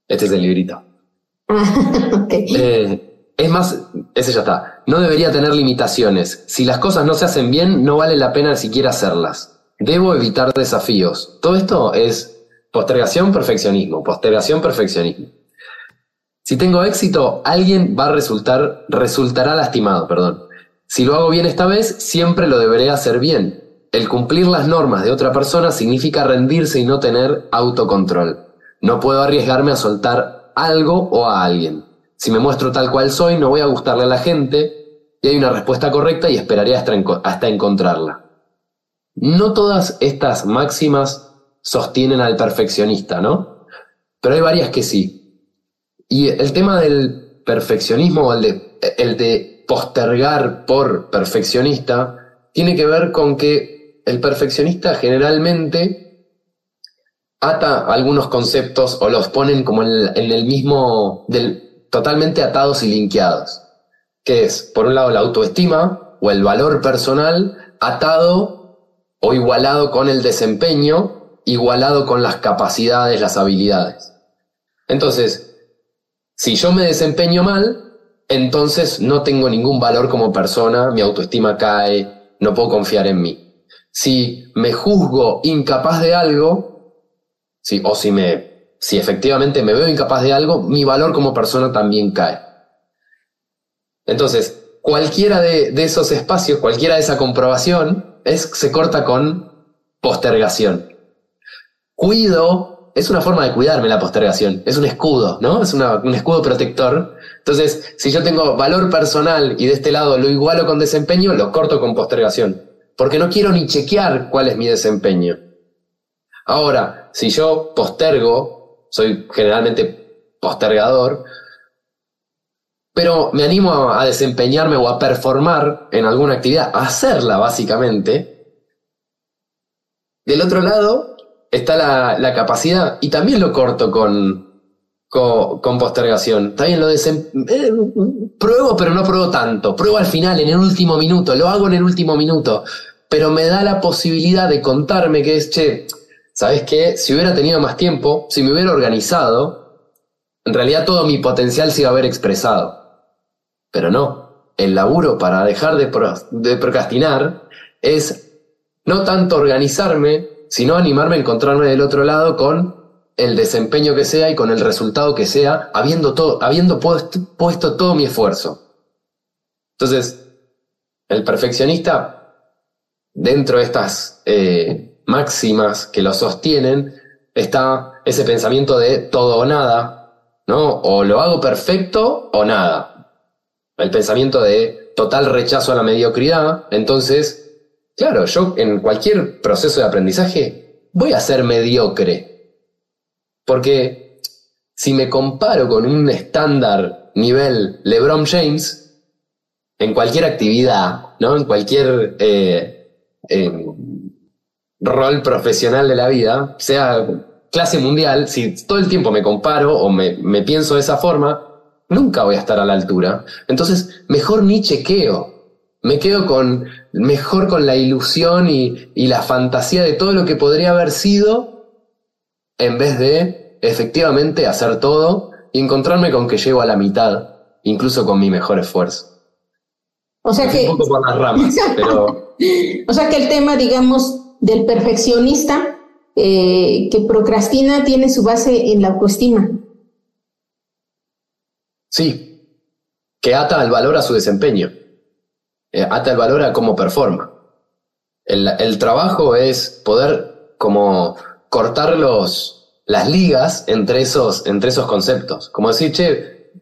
Este es el librito. [LAUGHS] Eh, es más, ese ya está. No debería tener limitaciones. Si las cosas no se hacen bien, no vale la pena siquiera hacerlas. Debo evitar desafíos. Todo esto es postergación, perfeccionismo, postergación, perfeccionismo. Si tengo éxito, alguien va a resultar, resultará lastimado, perdón. Si lo hago bien esta vez, siempre lo deberé hacer bien. El cumplir las normas de otra persona significa rendirse y no tener autocontrol. No puedo arriesgarme a soltar algo o a alguien. Si me muestro tal cual soy, no voy a gustarle a la gente y hay una respuesta correcta y esperaré hasta, encontrarla. No todas estas máximas sostienen al perfeccionista, ¿no? Pero hay varias que sí. Y el tema del perfeccionismo, el de, el de postergar por perfeccionista, tiene que ver con que el perfeccionista generalmente ata algunos conceptos o los ponen como en el, mismo, del, totalmente atados y linkeados, que es, por un lado, la autoestima o el valor personal atado o igualado con el desempeño, igualado con las capacidades, las habilidades. Entonces, si yo me desempeño mal, entonces no tengo ningún valor como persona, mi autoestima cae, no puedo confiar en mí. Si me juzgo incapaz de algo, si, o si, me, si efectivamente me veo incapaz de algo, mi valor como persona también cae. Entonces, cualquiera de, de esos espacios, cualquiera de esa comprobación, es, se corta con postergación. Cuido, es una forma de cuidarme la postergación, es un escudo, ¿no? Es un escudo protector. Entonces, si yo tengo valor personal y de este lado lo igualo con desempeño, lo corto con postergación, porque no quiero ni chequear cuál es mi desempeño. Ahora, si yo postergo, soy generalmente postergador, pero me animo a, desempeñarme o a performar en alguna actividad, a hacerla básicamente. Del otro lado está la, capacidad, y también lo corto con, con, postergación. También lo desem eh, pruebo, pero no pruebo tanto. Pruebo al final, en el último minuto, lo hago en el último minuto, pero me da la posibilidad de contarme que es, che, ¿sabes qué? Si hubiera tenido más tiempo, si me hubiera organizado, en realidad todo mi potencial se iba a haber expresado. Pero no, el laburo para dejar de, procrastinar es no tanto organizarme, sino animarme a encontrarme del otro lado con el desempeño que sea y con el resultado que sea, habiendo, todo, habiendo puesto, todo mi esfuerzo. Entonces, el perfeccionista, dentro de estas eh, máximas que lo sostienen, está ese pensamiento de todo o nada, ¿no? O lo hago perfecto o nada el pensamiento de total rechazo a la mediocridad, entonces, claro, yo en cualquier proceso de aprendizaje voy a ser mediocre. Porque si me comparo con un estándar nivel LeBron James, en cualquier actividad, ¿no? En cualquier eh, rol profesional de la vida, sea clase mundial, si todo el tiempo me comparo o me, me pienso de esa forma, nunca voy a estar a la altura. Entonces, mejor ni chequeo. Me quedo con, mejor con la ilusión y, la fantasía de todo lo que podría haber sido, en vez de efectivamente hacer todo y encontrarme con que llego a la mitad, incluso con mi mejor esfuerzo. O sea que. Un poco por las ramas, pero. [LAUGHS] O sea que el tema, digamos, del perfeccionista eh, que procrastina tiene su base en la autoestima. Sí, que ata el valor a su desempeño, eh, ata el valor a cómo performa. El, trabajo es poder como cortar los, las ligas entre esos, entre esos conceptos. Como decir, che,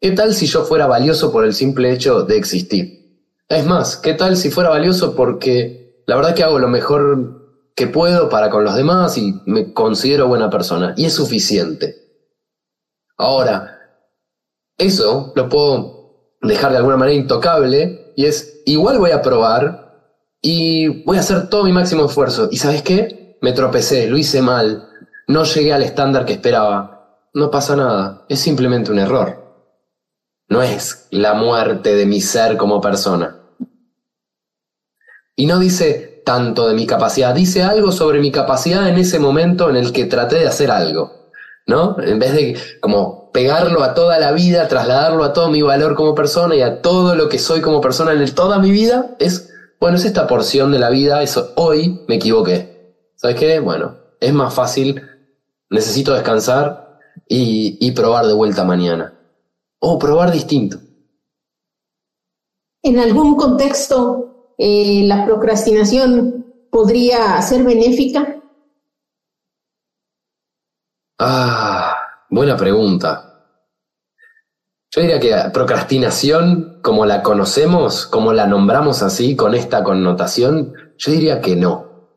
¿qué tal si yo fuera valioso por el simple hecho de existir? Es más, ¿qué tal si fuera valioso porque la verdad que hago lo mejor que puedo para con los demás y me considero buena persona? Y es suficiente. Ahora, eso lo puedo dejar de alguna manera intocable y es, igual voy a probar y voy a hacer todo mi máximo esfuerzo. ¿Y sabes qué? Me tropecé, lo hice mal, no llegué al estándar que esperaba. No pasa nada, es simplemente un error. No es la muerte de mi ser como persona. Y no dice tanto de mi capacidad, dice algo sobre mi capacidad en ese momento en el que traté de hacer algo, ¿no? En vez de como pegarlo a toda la vida, trasladarlo a todo mi valor como persona y a todo lo que soy como persona en toda mi vida, es, bueno, es esta porción de la vida, eso, hoy me equivoqué. ¿Sabes qué? Bueno, es más fácil, necesito descansar y, y probar de vuelta mañana. O probar distinto. En algún contexto eh, la procrastinación podría ser benéfica? Ah, buena pregunta. Yo diría que procrastinación, como la conocemos, como la nombramos así, con esta connotación, yo diría que no.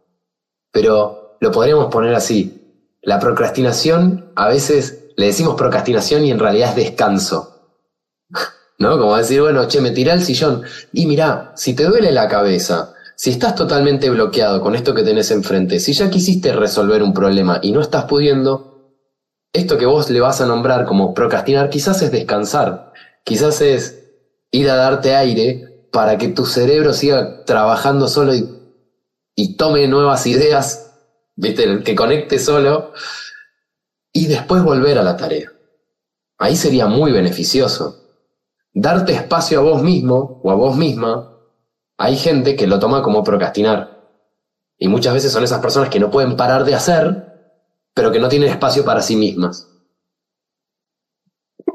Pero lo podríamos poner así. La procrastinación, a veces le decimos procrastinación y en realidad es descanso. [LAUGHS] ¿no? Como decir, bueno, che, me tiré al sillón. Y mira, si te duele la cabeza, si estás totalmente bloqueado con esto que tenés enfrente, si ya quisiste resolver un problema y no estás pudiendo, esto que vos le vas a nombrar como procrastinar, quizás es descansar, quizás es ir a darte aire para que tu cerebro siga trabajando solo y, tome nuevas ideas, ¿viste? que conecte solo, y después volver a la tarea. Ahí sería muy beneficioso darte espacio a vos mismo o a vos misma, hay gente que lo toma como procrastinar. Y muchas veces son esas personas que no pueden parar de hacer, pero que no tienen espacio para sí mismas.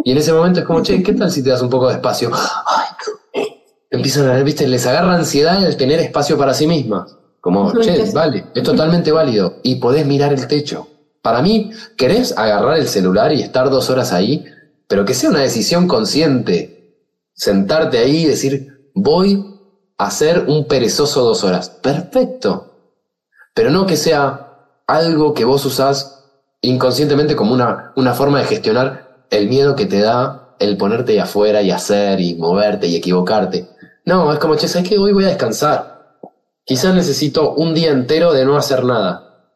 Y en ese momento es como, che, ¿qué tal si te das un poco de espacio? empiezan a, viste, les agarra ansiedad el tener espacio para sí mismas. Como, che, vale, es totalmente válido. Y podés mirar el techo. Para mí, querés agarrar el celular y estar dos horas ahí, pero que sea una decisión consciente, sentarte ahí y decir, voy a hacer un perezoso dos horas. Perfecto. Pero no que sea algo que vos usás inconscientemente como una, una forma de gestionar el miedo que te da el ponerte ahí afuera y hacer y moverte y equivocarte. No, es como, che, ¿sabes qué? Hoy voy a descansar. Quizás necesito un día entero de no hacer nada.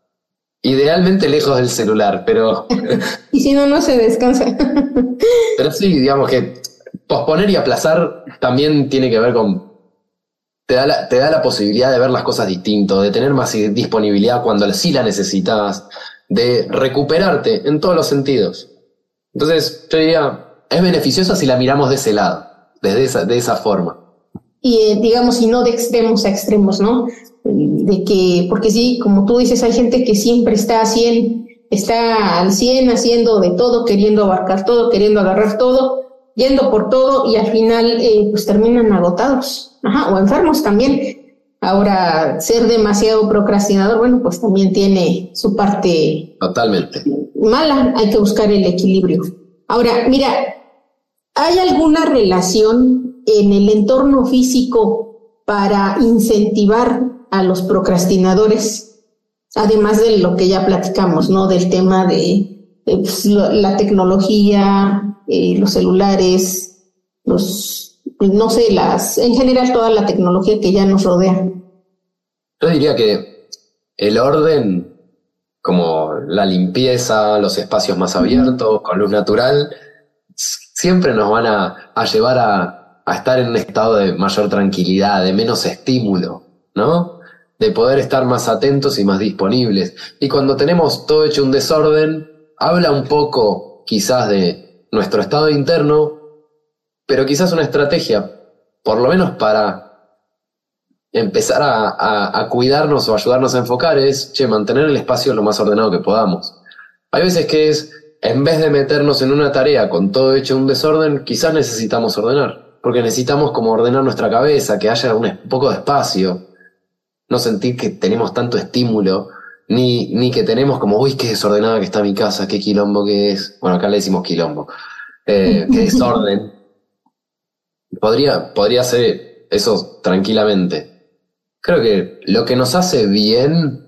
Idealmente lejos del celular, pero... [LAUGHS] y si no, no se descansa. [LAUGHS] pero sí, digamos que posponer y aplazar también tiene que ver con... Te da, la, te da la posibilidad de ver las cosas distinto, de tener más disponibilidad cuando sí la necesitas, de recuperarte en todos los sentidos. Entonces, yo diría, es beneficiosa si la miramos de ese lado, desde esa, de esa forma. Y eh, digamos, y no de extremos a extremos, ¿no? De que, porque sí, como tú dices, hay gente que siempre está a 100, está al 100 haciendo de todo, queriendo abarcar todo, queriendo agarrar todo, yendo por todo y al final eh, pues terminan agotados o enfermos también. Ahora, ser demasiado procrastinador, bueno, pues también tiene su parte totalmente mala, hay que buscar el equilibrio. Ahora, mira, ¿hay alguna relación en el entorno físico para incentivar a los procrastinadores? Además de lo que ya platicamos, ¿no? Del tema de, pues, la tecnología, eh, los celulares, los, no sé, las, en general toda la tecnología que ya nos rodea. Yo diría que el orden, como la limpieza, los espacios más abiertos, con luz natural, siempre nos van a, a llevar a, a estar en un estado de mayor tranquilidad, de menos estímulo, ¿no? de poder estar más atentos y más disponibles. Y cuando tenemos todo hecho un desorden, habla un poco quizás de, nuestro estado interno, pero quizás una estrategia, por lo menos para empezar a, cuidarnos o ayudarnos a enfocar, es, che, mantener el espacio lo más ordenado que podamos. Hay veces que es, en vez de meternos en una tarea con todo hecho un desorden, quizás necesitamos ordenar, porque necesitamos como ordenar nuestra cabeza, que haya un poco de espacio, no sentir que tenemos tanto estímulo, ni, ni que tenemos como, uy, qué desordenada que está mi casa, qué quilombo que es. Bueno, acá le decimos quilombo. Eh, qué [LAUGHS] desorden. podría, podría ser eso tranquilamente. Creo que lo que nos hace bien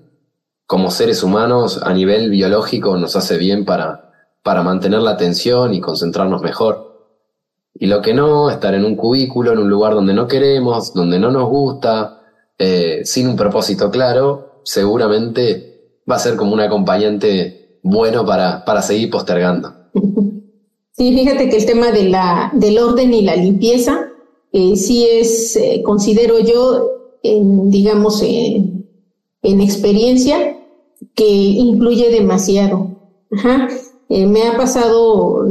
como seres humanos a nivel biológico nos hace bien para, para mantener la atención y concentrarnos mejor. Y lo que no, estar en un cubículo, en un lugar donde no queremos, donde no nos gusta, eh, sin un propósito claro, seguramente va a ser como un acompañante bueno para, para seguir postergando. [LAUGHS] Sí, fíjate que el tema de la, del orden y la limpieza eh, sí es, eh, considero yo, en, digamos, en experiencia, que influye demasiado. Eh, me ha pasado,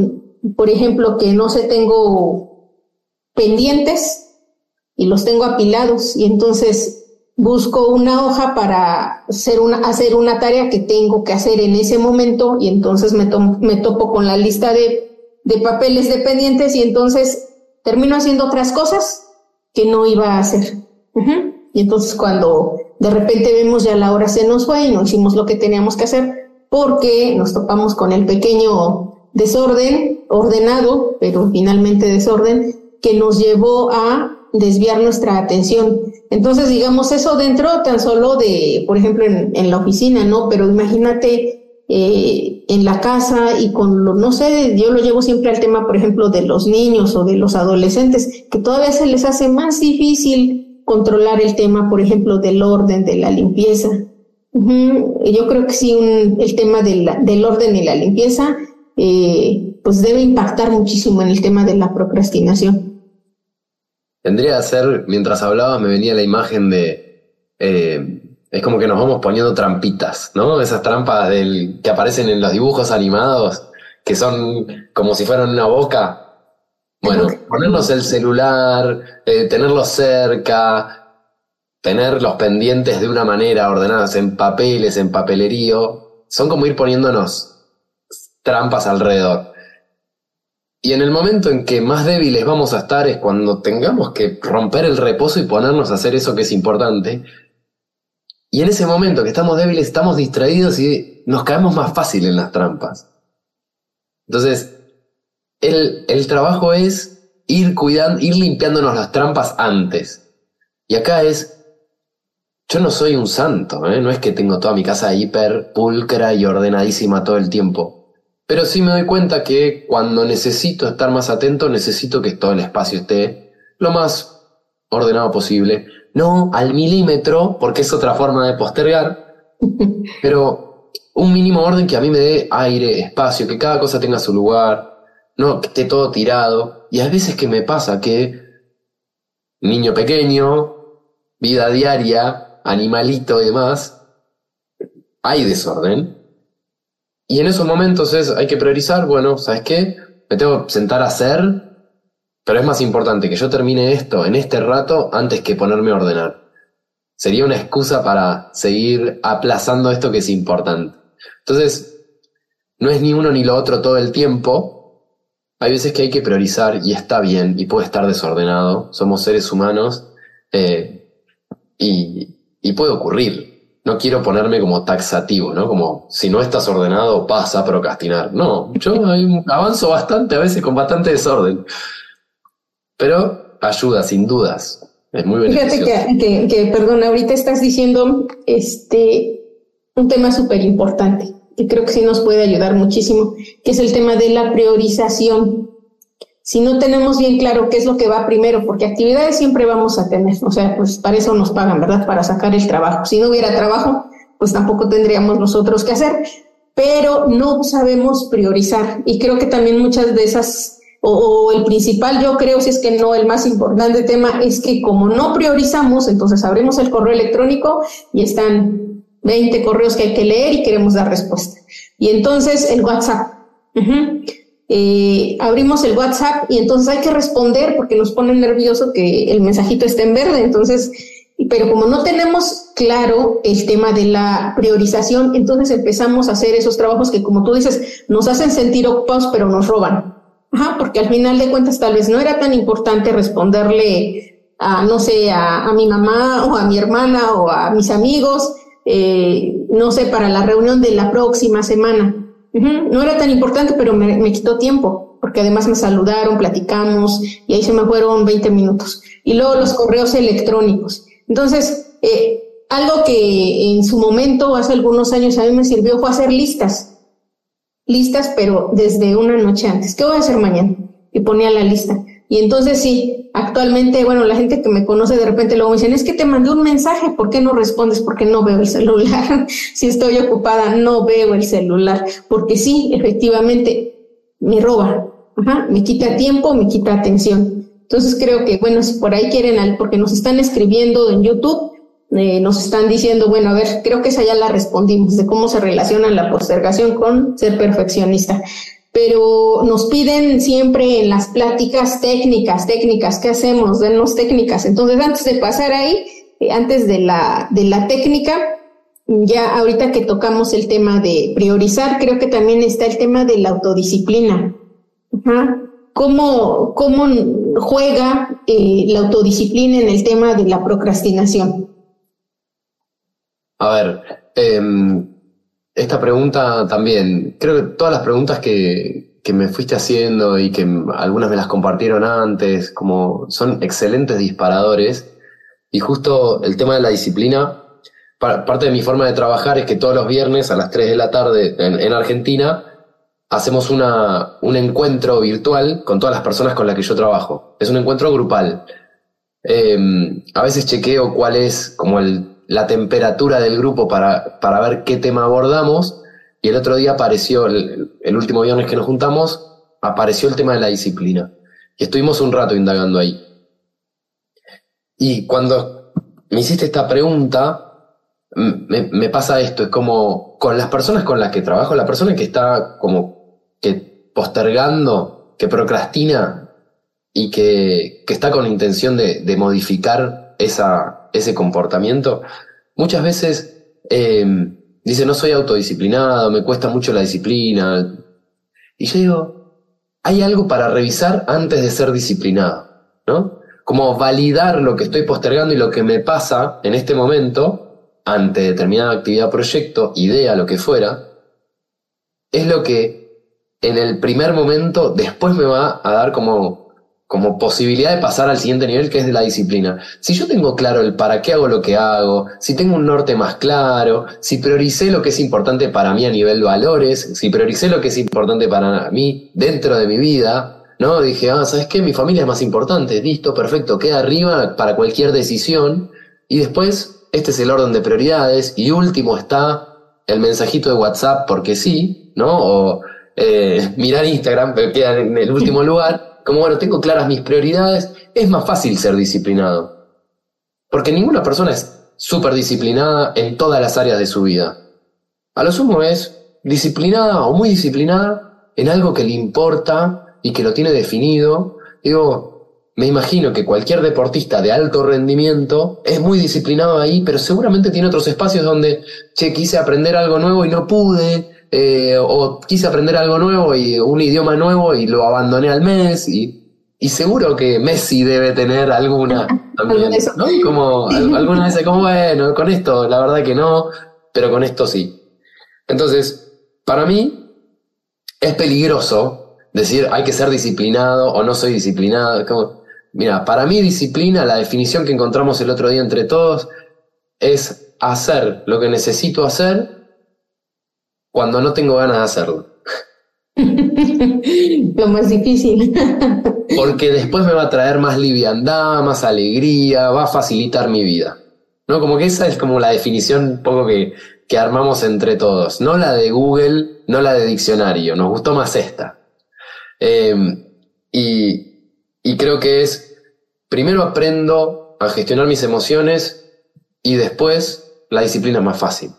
por ejemplo, que no sé, tengo pendientes y los tengo apilados y entonces busco una hoja para hacer una, hacer una tarea que tengo que hacer en ese momento y entonces me, me topo con la lista de, papeles de pendientes y entonces termino haciendo otras cosas que no iba a hacer. Y entonces cuando de repente vemos ya la hora se nos fue y no hicimos lo que teníamos que hacer porque nos topamos con el pequeño desorden, ordenado, pero finalmente desorden, que nos llevó a desviar nuestra atención. Entonces, digamos, eso dentro tan solo de, por ejemplo, en, la oficina, ¿no? Pero imagínate eh, en la casa y con lo, no sé, yo lo llevo siempre al tema, por ejemplo, de los niños o de los adolescentes, que todavía se les hace más difícil controlar el tema, por ejemplo, del orden, de la limpieza. Yo creo que sí, el tema del orden y la limpieza, eh, pues debe impactar muchísimo en el tema de la procrastinación. Tendría que ser, mientras hablaba, me venía la imagen de, eh, es como que nos vamos poniendo trampitas, ¿no? Esas trampas del, que aparecen en los dibujos animados, que son como si fueran una boca, bueno, ponernos el celular, eh, tenerlo cerca, tener los pendientes de una manera ordenados en papeles, en papelerío, son como ir poniéndonos trampas alrededor. Y en el momento en que más débiles vamos a estar es cuando tengamos que romper el reposo y ponernos a hacer eso que es importante. Y en ese momento que estamos débiles, estamos distraídos y nos caemos más fácil en las trampas. Entonces, el, trabajo es ir cuidando, ir limpiándonos las trampas antes. Y acá es, yo no soy un santo, ¿eh? no es que tengo toda mi casa hiper pulcra y ordenadísima todo el tiempo. Pero sí me doy cuenta que cuando necesito estar más atento, necesito que todo el espacio esté lo más ordenado posible. No al milímetro, porque es otra forma de postergar, [LAUGHS] pero un mínimo orden que a mí me dé aire, espacio, que cada cosa tenga su lugar, no que esté todo tirado. Y a veces que me pasa que niño pequeño, vida diaria, animalito y demás, hay desorden. Y en esos momentos es, hay que priorizar, bueno, ¿sabes qué? Me tengo que sentar a hacer, pero es más importante que yo termine esto en este rato antes que ponerme a ordenar. Sería una excusa para seguir aplazando esto que es importante. Entonces, no es ni uno ni lo otro todo el tiempo, hay veces que hay que priorizar y está bien y puede estar desordenado. Somos seres humanos eh, y, puede ocurrir. No quiero ponerme como taxativo, ¿no? Como si no estás ordenado, pasa a procrastinar. No, yo avanzo bastante, a veces con bastante desorden. Pero ayuda, sin dudas. Es muy beneficioso. Fíjate que, que, perdón, ahorita estás diciendo este, un tema súper importante que creo que sí nos puede ayudar muchísimo, que es el tema de la priorización. Si no tenemos bien claro qué es lo que va primero, porque actividades siempre vamos a tener, o sea, pues para eso nos pagan, ¿verdad? Para sacar el trabajo. Si no hubiera trabajo, pues tampoco tendríamos nosotros que hacer, pero no sabemos priorizar. Y creo que también muchas de esas, o, o el principal, yo creo, si es que no el más importante tema, es que como no priorizamos, entonces abrimos el correo electrónico y están 20 correos que hay que leer y queremos dar respuesta. Y entonces el WhatsApp. Eh, abrimos el WhatsApp y entonces hay que responder porque nos pone nervioso que el mensajito esté en verde. Entonces, pero como no tenemos claro el tema de la priorización, entonces empezamos a hacer esos trabajos que, como tú dices, nos hacen sentir ocupados, pero nos roban. Ajá, porque al final de cuentas tal vez no era tan importante responderle a, no sé, a, a mi mamá o a mi hermana o a mis amigos, eh, no sé, para la reunión de la próxima semana. No era tan importante, pero me, quitó tiempo, porque además me saludaron, platicamos y ahí se me fueron 20 minutos. Y luego los correos electrónicos. Entonces, eh, algo que en su momento, hace algunos años, a mí me sirvió fue hacer listas. Listas, pero desde una noche antes. ¿Qué voy a hacer mañana? Y ponía la lista. Y entonces sí, actualmente, bueno, la gente que me conoce de repente luego me dicen, es que te mandé un mensaje, ¿por qué no respondes? Porque no veo el celular. [LAUGHS] si estoy ocupada, no veo el celular. Porque sí, efectivamente, me roba, me quita tiempo, me quita atención. Entonces creo que, bueno, si por ahí quieren, porque nos están escribiendo en YouTube, eh, nos están diciendo, bueno, a ver, creo que esa ya la respondimos, de cómo se relaciona la postergación con ser perfeccionista pero nos piden siempre en las pláticas técnicas, técnicas, ¿qué hacemos? Denos técnicas. Entonces, antes de pasar ahí, eh, antes de la, de la técnica, ya ahorita que tocamos el tema de priorizar, creo que también está el tema de la autodisciplina. ¿Cómo, ¿Cómo, juega eh, la autodisciplina en el tema de la procrastinación? A ver, eh, esta pregunta también, creo que todas las preguntas que, que, me fuiste haciendo y que algunas me las compartieron antes, como son excelentes disparadores. Y justo el tema de la disciplina, parte de mi forma de trabajar es que todos los viernes a las 3 de la tarde en, Argentina hacemos una, un encuentro virtual con todas las personas con las que yo trabajo. Es un encuentro grupal. Em, a veces chequeo cuál es como el la temperatura del grupo para, para ver qué tema abordamos. Y el otro día apareció, el, último viernes que nos juntamos, apareció el tema de la disciplina. Y estuvimos un rato indagando ahí. Y cuando me hiciste esta pregunta, me, pasa esto, es como con las personas con las que trabajo, la persona que está como que postergando, que procrastina y que, que está con intención de, de modificar esa, ese comportamiento, muchas veces eh, dice, no soy autodisciplinado, me cuesta mucho la disciplina. Y yo digo, hay algo para revisar antes de ser disciplinado, ¿no? Como validar lo que estoy postergando y lo que me pasa en este momento ante determinada actividad, proyecto, idea, lo que fuera, es lo que en el primer momento después me va a dar como como posibilidad de pasar al siguiente nivel que es de la disciplina. Si yo tengo claro el para qué hago lo que hago, si tengo un norte más claro, si prioricé lo que es importante para mí a nivel valores, si prioricé lo que es importante para mí dentro de mi vida, ¿no? Dije, ah, ¿sabes qué? Mi familia es más importante, listo, perfecto, queda arriba para cualquier decisión. Y después, este es el orden de prioridades. Y último está el mensajito de WhatsApp porque sí, ¿no? O eh, mirar Instagram, pero queda en el último [LAUGHS] lugar como bueno, tengo claras mis prioridades, es más fácil ser disciplinado. Porque ninguna persona es súper disciplinada en todas las áreas de su vida. A lo sumo es disciplinada o muy disciplinada en algo que le importa y que lo tiene definido. Digo, me imagino que cualquier deportista de alto rendimiento es muy disciplinado ahí, pero seguramente tiene otros espacios donde, che, quise aprender algo nuevo y no pude, eh, o quise aprender algo nuevo y un idioma nuevo y lo abandoné al mes y, seguro que Messi debe tener alguna [LAUGHS] también, ¿no? Como algunas veces como, bueno, con esto la verdad que no, pero con esto sí. Entonces, para mí es peligroso decir hay que ser disciplinado o no soy disciplinado. Como, mira, para mí disciplina, la definición que encontramos el otro día entre todos, es hacer lo que necesito hacer cuando no tengo ganas de hacerlo. [LAUGHS] Lo más difícil. [LAUGHS] Porque después me va a traer más liviandad, más alegría, va a facilitar mi vida. ¿No? Como que esa es como la definición un poco que, que armamos entre todos. No la de Google, no la de diccionario. Nos gustó más esta. Em, y, y creo que es, primero aprendo a gestionar mis emociones y después la disciplina es más fácil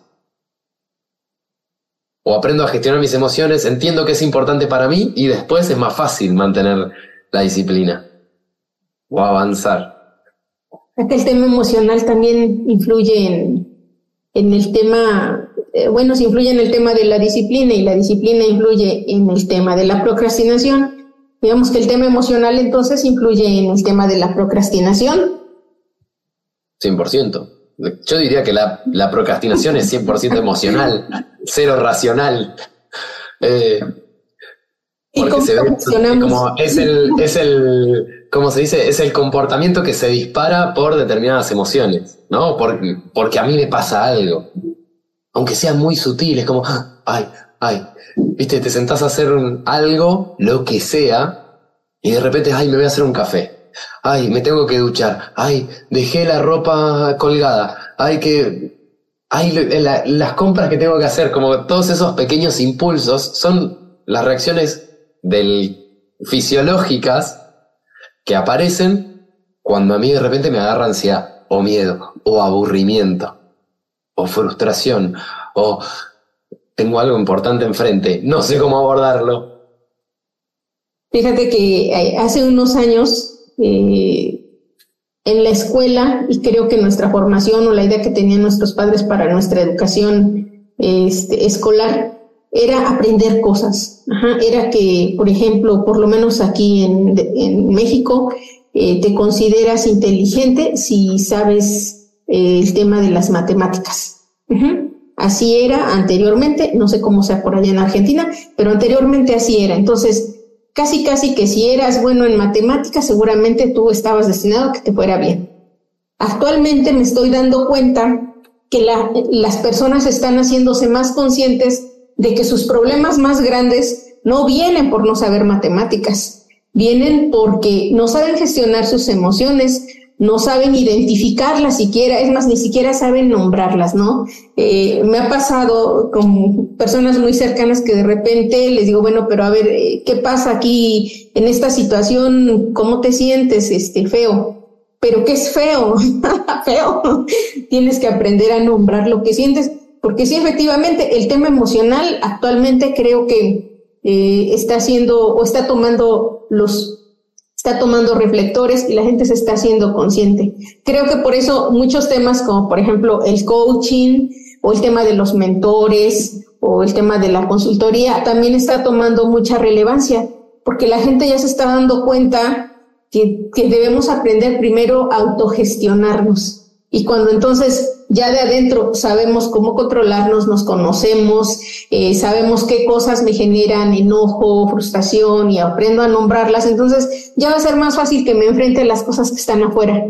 o aprendo a gestionar mis emociones, entiendo que es importante para mí y después es más fácil mantener la disciplina o avanzar. el tema emocional también influye en, en el tema, eh, bueno, se influye en el tema de la disciplina y la disciplina influye en el tema de la procrastinación. Digamos que el tema emocional entonces influye en el tema de la procrastinación. 100%. Yo diría que la, la procrastinación es 100% emocional, [LAUGHS] cero racional. Eh, porque se ve como es el, es el, ¿cómo se dice? Es el comportamiento que se dispara por determinadas emociones, ¿no? Porque, porque a mí me pasa algo. Aunque sea muy sutil, es como, ay, ay, viste, te sentás a hacer algo, lo que sea, Y de repente, ay, me voy a hacer un café. Ay, me tengo que duchar. Ay, dejé la ropa colgada. Ay, que hay las compras que tengo que hacer, como todos esos pequeños impulsos, son las reacciones fisiológicas que aparecen cuando a mí de repente me agarra ansiedad, o miedo, o aburrimiento, o frustración, o tengo algo importante enfrente, no sé cómo abordarlo. Fíjate que eh, hace unos años eh, en la escuela y creo que nuestra formación o la idea que tenían nuestros padres para nuestra educación este, escolar era aprender cosas. era que, por ejemplo, por lo menos aquí en, México, eh, te consideras inteligente si sabes eh, el tema de las matemáticas. Así era anteriormente, no sé cómo sea por allá en Argentina, pero anteriormente así era. Entonces, casi casi que si eras bueno en matemáticas, seguramente tú estabas destinado a que te fuera bien. Actualmente me estoy dando cuenta que las personas están haciéndose más conscientes de que sus problemas más grandes no vienen por no saber matemáticas, vienen porque no saben gestionar sus emociones, no saben identificarlas siquiera, es más, ni siquiera saben nombrarlas, ¿no? Eh, me ha pasado con personas muy cercanas que de repente les digo, bueno, pero a ver, eh, ¿qué pasa aquí en esta situación? ¿Cómo te sientes? Este, feo. Pero ¿qué es feo? [LAUGHS] feo. Tienes que aprender a nombrar lo que sientes, porque sí, efectivamente, el tema emocional actualmente creo que eh, está haciendo o está tomando los está tomando reflectores y la gente se está haciendo consciente. Creo que por eso muchos temas como por ejemplo el coaching o el tema de los mentores o el tema de la consultoría también está tomando mucha relevancia porque la gente ya se está dando cuenta que, que debemos aprender primero a autogestionarnos y cuando entonces ya de adentro sabemos cómo controlarnos, nos conocemos, eh, sabemos qué cosas me generan enojo, frustración y aprendo a nombrarlas, entonces ya va a ser más fácil que me enfrente a las cosas que están afuera.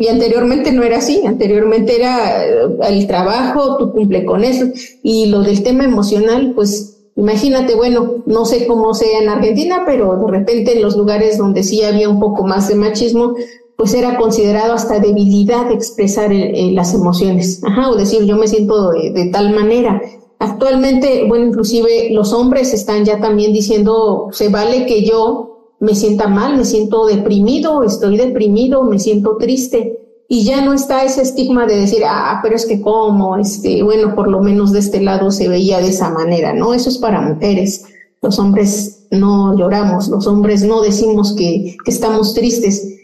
Y anteriormente no era así, anteriormente era eh, el trabajo, tú cumple con eso. Y lo del tema emocional, pues imagínate, bueno, no sé cómo sea en Argentina, pero de repente en los lugares donde sí había un poco más de machismo, pues era considerado hasta debilidad expresar eh, las emociones, Ajá, o decir yo me siento de, tal manera. Actualmente, bueno, inclusive los hombres están ya también diciendo, se vale que yo me sienta mal, me siento deprimido, estoy deprimido, me siento triste. Y ya no está ese estigma de decir, ah, pero es que como, este, bueno, por lo menos de este lado se veía de esa manera, ¿no? Eso es para mujeres. Los hombres no lloramos, los hombres no decimos que, que estamos tristes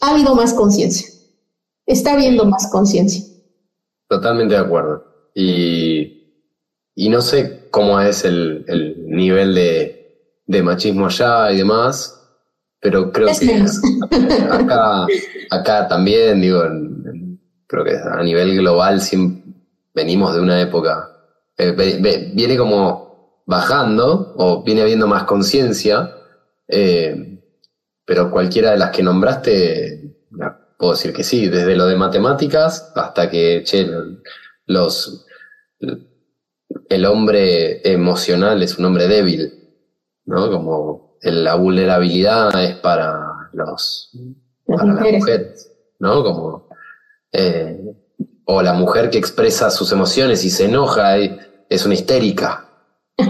ha habido más conciencia. Está habiendo más conciencia. Totalmente de acuerdo. Y, y, no sé cómo es el, el nivel de, de, machismo allá y demás, pero creo que acá, acá también, digo, creo que a nivel global venimos de una época, eh, viene como bajando o viene habiendo más conciencia. Eh, pero cualquiera de las que nombraste, puedo decir que sí, desde lo de matemáticas hasta que, che, los, el hombre emocional es un hombre débil, ¿no? Como la vulnerabilidad es para los, para las mujeres, ¿no? Como, eh, o la mujer que expresa sus emociones y se enoja es una histérica,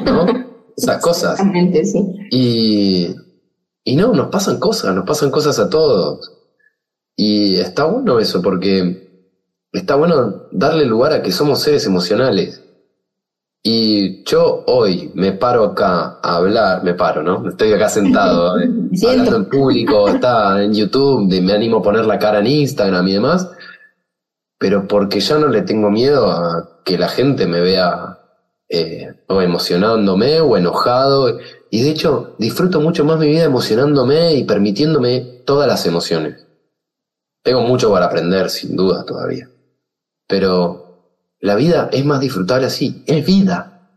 ¿no? [LAUGHS] Esas cosas. Sí. Y, y no, nos pasan cosas, nos pasan cosas a todos. Y está bueno eso, porque está bueno darle lugar a que somos seres emocionales. Y yo hoy me paro acá a hablar, me paro, ¿no? Estoy acá sentado, [LAUGHS] eh, hablando en público, está en YouTube, me animo a poner la cara en Instagram y demás, pero porque ya no le tengo miedo a que la gente me vea eh, o emocionándome o enojado y de hecho, disfruto mucho más mi vida emocionándome y permitiéndome todas las emociones. Tengo mucho para aprender, sin duda, todavía. Pero la vida es más disfrutable así. Es vida.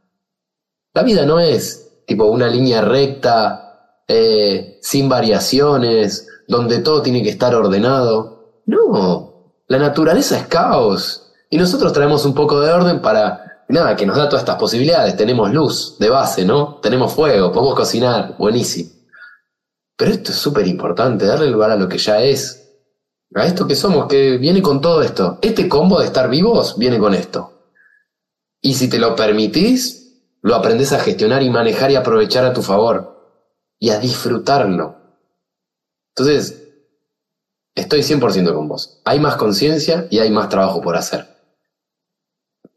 La vida no es tipo una línea recta, eh, sin variaciones, donde todo tiene que estar ordenado. No, la naturaleza es caos. Y nosotros traemos un poco de orden para nada, que nos da todas estas posibilidades. Tenemos luz de base, ¿no? Tenemos fuego, podemos cocinar, buenísimo. Pero esto es súper importante, darle lugar a lo que ya es. A esto que somos, que viene con todo esto. Este combo de estar vivos viene con esto. Y si te lo permitís, lo aprendes a gestionar y manejar y aprovechar a tu favor. Y a disfrutarlo. Entonces, estoy 100% con vos. Hay más conciencia y hay más trabajo por hacer.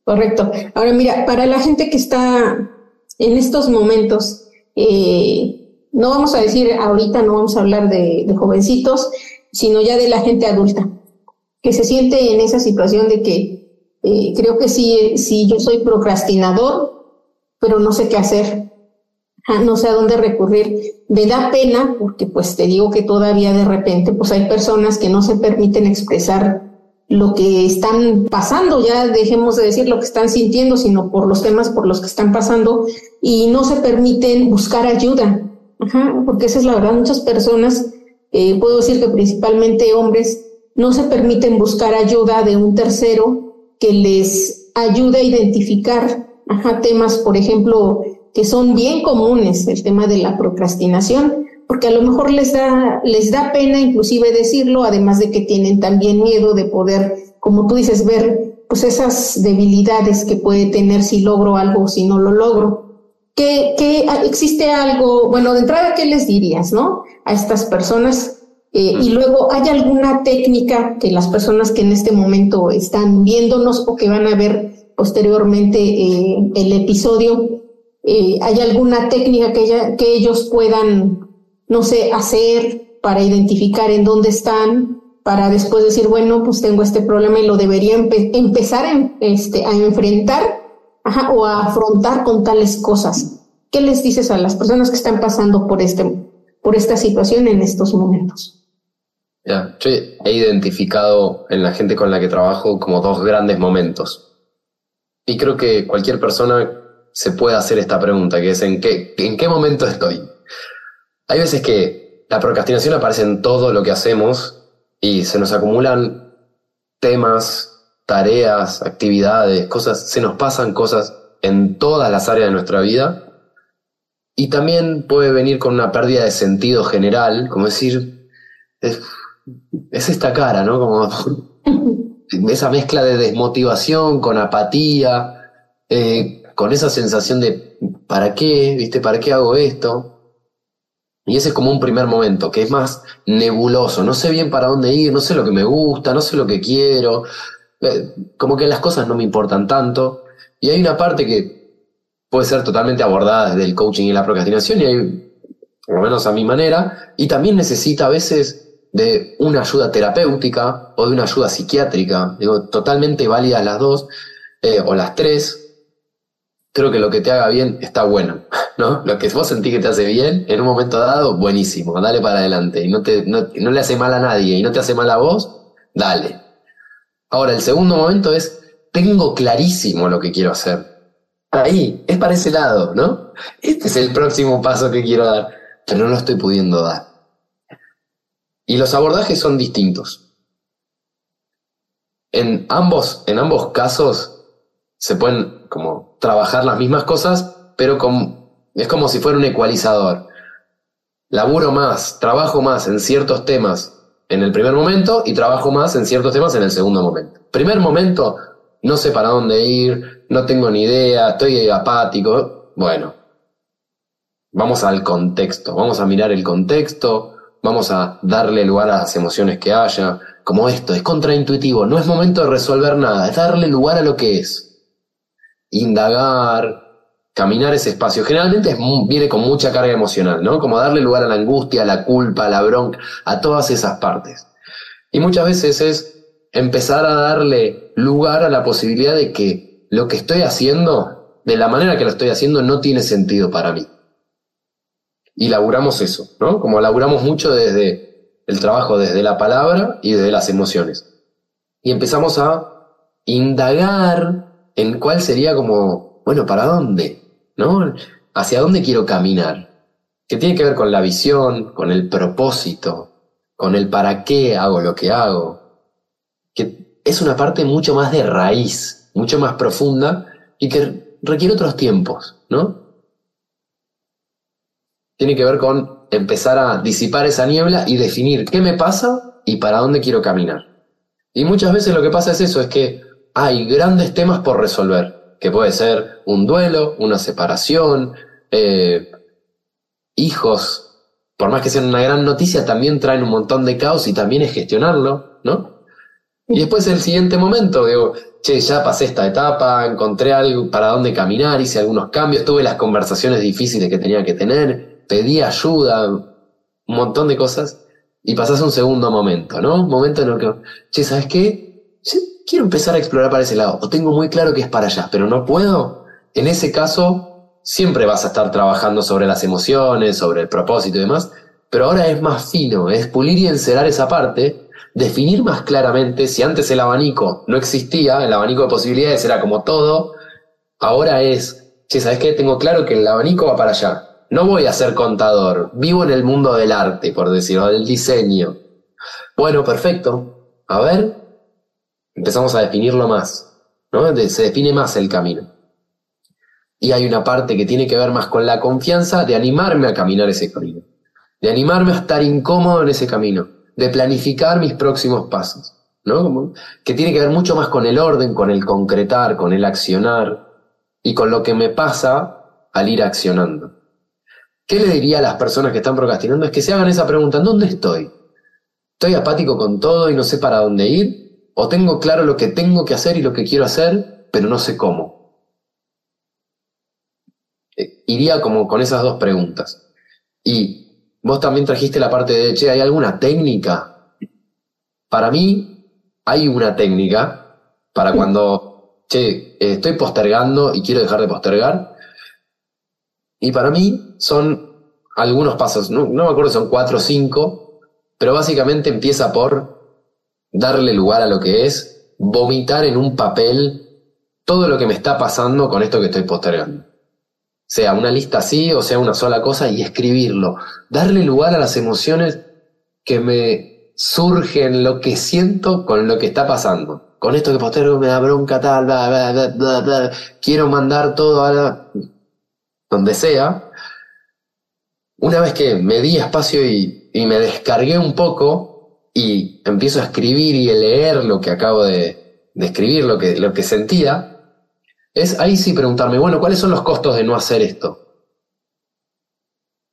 Correcto. Ahora mira, para la gente que está en estos momentos, eh, no vamos a decir ahorita, no vamos a hablar de, jovencitos, sino ya de la gente adulta, que se siente en esa situación de que eh, creo que sí, sí, yo soy procrastinador, pero no sé qué hacer, no sé a dónde recurrir. Me da pena porque pues te digo que todavía de repente pues hay personas que no se permiten expresar lo que están pasando, ya dejemos de decir lo que están sintiendo, sino por los temas por los que están pasando y no se permiten buscar ayuda, porque esa es la verdad, muchas personas, eh, puedo decir que principalmente hombres, no se permiten buscar ayuda de un tercero que les ayude a identificar temas, por ejemplo, que son bien comunes, el tema de la procrastinación, porque a lo mejor les da, les da pena inclusive decirlo, además de que tienen también miedo de poder, como tú dices, ver pues esas debilidades que puede tener si logro algo o si no lo logro. ¿Qué, qué, existe algo, bueno, de entrada, ¿qué les dirías, no? A estas personas. Eh, y luego, ¿hay alguna técnica que las personas que en este momento están viéndonos o que van a ver posteriormente eh, el episodio, eh, ¿hay alguna técnica que, que ellos puedan no sé, hacer para identificar en dónde están, para después decir, bueno, pues tengo este problema y lo debería empezar a, este, a enfrentar o a afrontar con tales cosas. ¿Qué les dices a las personas que están pasando por, este, por esta situación en estos momentos? Ya, he identificado en la gente con la que trabajo como dos grandes momentos. Y creo que cualquier persona se puede hacer esta pregunta, que es ¿en qué, en qué momento estoy? Hay veces que la procrastinación aparece en todo lo que hacemos y se nos acumulan temas, tareas, actividades, cosas, se nos pasan cosas en todas las áreas de nuestra vida. Y también puede venir con una pérdida de sentido general, como decir, es, esta cara, ¿no? Como [LAUGHS] esa mezcla de desmotivación con apatía, eh, con esa sensación de, ¿para qué? ¿Viste? ¿Para qué hago esto? Y ese es como un primer momento, que es más nebuloso. No sé bien para dónde ir, no sé lo que me gusta, no sé lo que quiero. Eh, como que las cosas no me importan tanto. Y hay una parte que puede ser totalmente abordada desde el coaching y la procrastinación, y hay, por lo menos a mi manera, y también necesita a veces de una ayuda terapéutica o de una ayuda psiquiátrica. Digo, totalmente válidas las dos, eh, o las tres, creo que lo que te haga bien está bueno, ¿no? Lo que vos sentís que te hace bien, en un momento dado, buenísimo, dale para adelante. Y no, te, no, le hace mal a nadie y no te hace mal a vos, dale. Ahora, el segundo momento es, tengo clarísimo lo que quiero hacer. Ahí, es para ese lado, ¿no? Este es el próximo paso que quiero dar, pero no lo estoy pudiendo dar. Y los abordajes son distintos. En ambos, en ambos casos se pueden como trabajar las mismas cosas, pero es como si fuera un ecualizador. Laburo más, trabajo más en ciertos temas en el primer momento y trabajo más en ciertos temas en el segundo momento. Primer momento, no sé para dónde ir, no tengo ni idea, estoy apático. Bueno, vamos al contexto, vamos a mirar el contexto, vamos a darle lugar a las emociones que haya, como esto, es contraintuitivo, no es momento de resolver nada, es darle lugar a lo que es indagar, caminar ese espacio. Generalmente viene con mucha carga emocional, ¿no? Como darle lugar a la angustia, a la culpa, a la bronca, a todas esas partes. Y muchas veces es empezar a darle lugar a la posibilidad de que lo que estoy haciendo, de la manera que lo estoy haciendo, no tiene sentido para mí. Y laburamos eso, ¿no? Como laburamos mucho desde el trabajo, desde la palabra y desde las emociones. Y empezamos a indagar en cuál sería como, bueno, ¿para dónde? ¿No? ¿Hacia dónde quiero caminar? Que tiene que ver con la visión, con el propósito, con el para qué hago lo que hago. Que es una parte mucho más de raíz, mucho más profunda y que requiere otros tiempos, ¿no? Tiene que ver con empezar a disipar esa niebla y definir qué me pasa y para dónde quiero caminar. Y muchas veces lo que pasa es eso, es que hay grandes temas por resolver, que puede ser un duelo, una separación, eh, hijos, por más que sean una gran noticia, también traen un montón de caos y también es gestionarlo, ¿no? Y después el siguiente momento, digo, che, ya pasé esta etapa, encontré algo para dónde caminar, hice algunos cambios, tuve las conversaciones difíciles que tenía que tener, pedí ayuda, un montón de cosas, y pasás un segundo momento, ¿no? Un momento en el que, che, ¿sabes qué? Quiero empezar a explorar para ese lado, o tengo muy claro que es para allá, pero no puedo. En ese caso, siempre vas a estar trabajando sobre las emociones, sobre el propósito y demás, pero ahora es más fino, es pulir y encerar esa parte, definir más claramente, si antes el abanico no existía, el abanico de posibilidades era como todo, ahora es, che, ¿sabes qué? Tengo claro que el abanico va para allá. No voy a ser contador, vivo en el mundo del arte, por decirlo, del diseño. Bueno, perfecto. A ver, empezamos a definirlo más, ¿no? Se define más el camino. Y hay una parte que tiene que ver más con la confianza de animarme a caminar ese camino, de animarme a estar incómodo en ese camino, de planificar mis próximos pasos, ¿no? que tiene que ver mucho más con el orden, con el concretar, con el accionar y con lo que me pasa al ir accionando. ¿Qué le diría a las personas que están procrastinando? Es que se hagan esa pregunta, ¿en dónde estoy? ¿Estoy apático con todo y no sé para dónde ir? ¿O tengo claro lo que tengo que hacer y lo que quiero hacer, pero no sé cómo? iría como con esas dos preguntas. Y vos también trajiste la parte de, che, ¿hay alguna técnica? Para mí hay una técnica para cuando, che, estoy postergando y quiero dejar de postergar. Y para mí son algunos pasos, no, no me acuerdo si son cuatro o cinco, pero básicamente empieza por darle lugar a lo que es vomitar en un papel todo lo que me está pasando con esto que estoy postergando sea una lista así o sea una sola cosa, y escribirlo. Darle lugar a las emociones que me surgen, lo que siento con lo que está pasando. Con esto que postero me da bronca, tal, quiero mandar todo a donde sea. Una vez que me di espacio y me descargué un poco y empiezo a escribir y a leer lo que acabo de, escribir, lo que, lo que sentía, es ahí sí preguntarme, bueno, ¿cuáles son los costos de no hacer esto?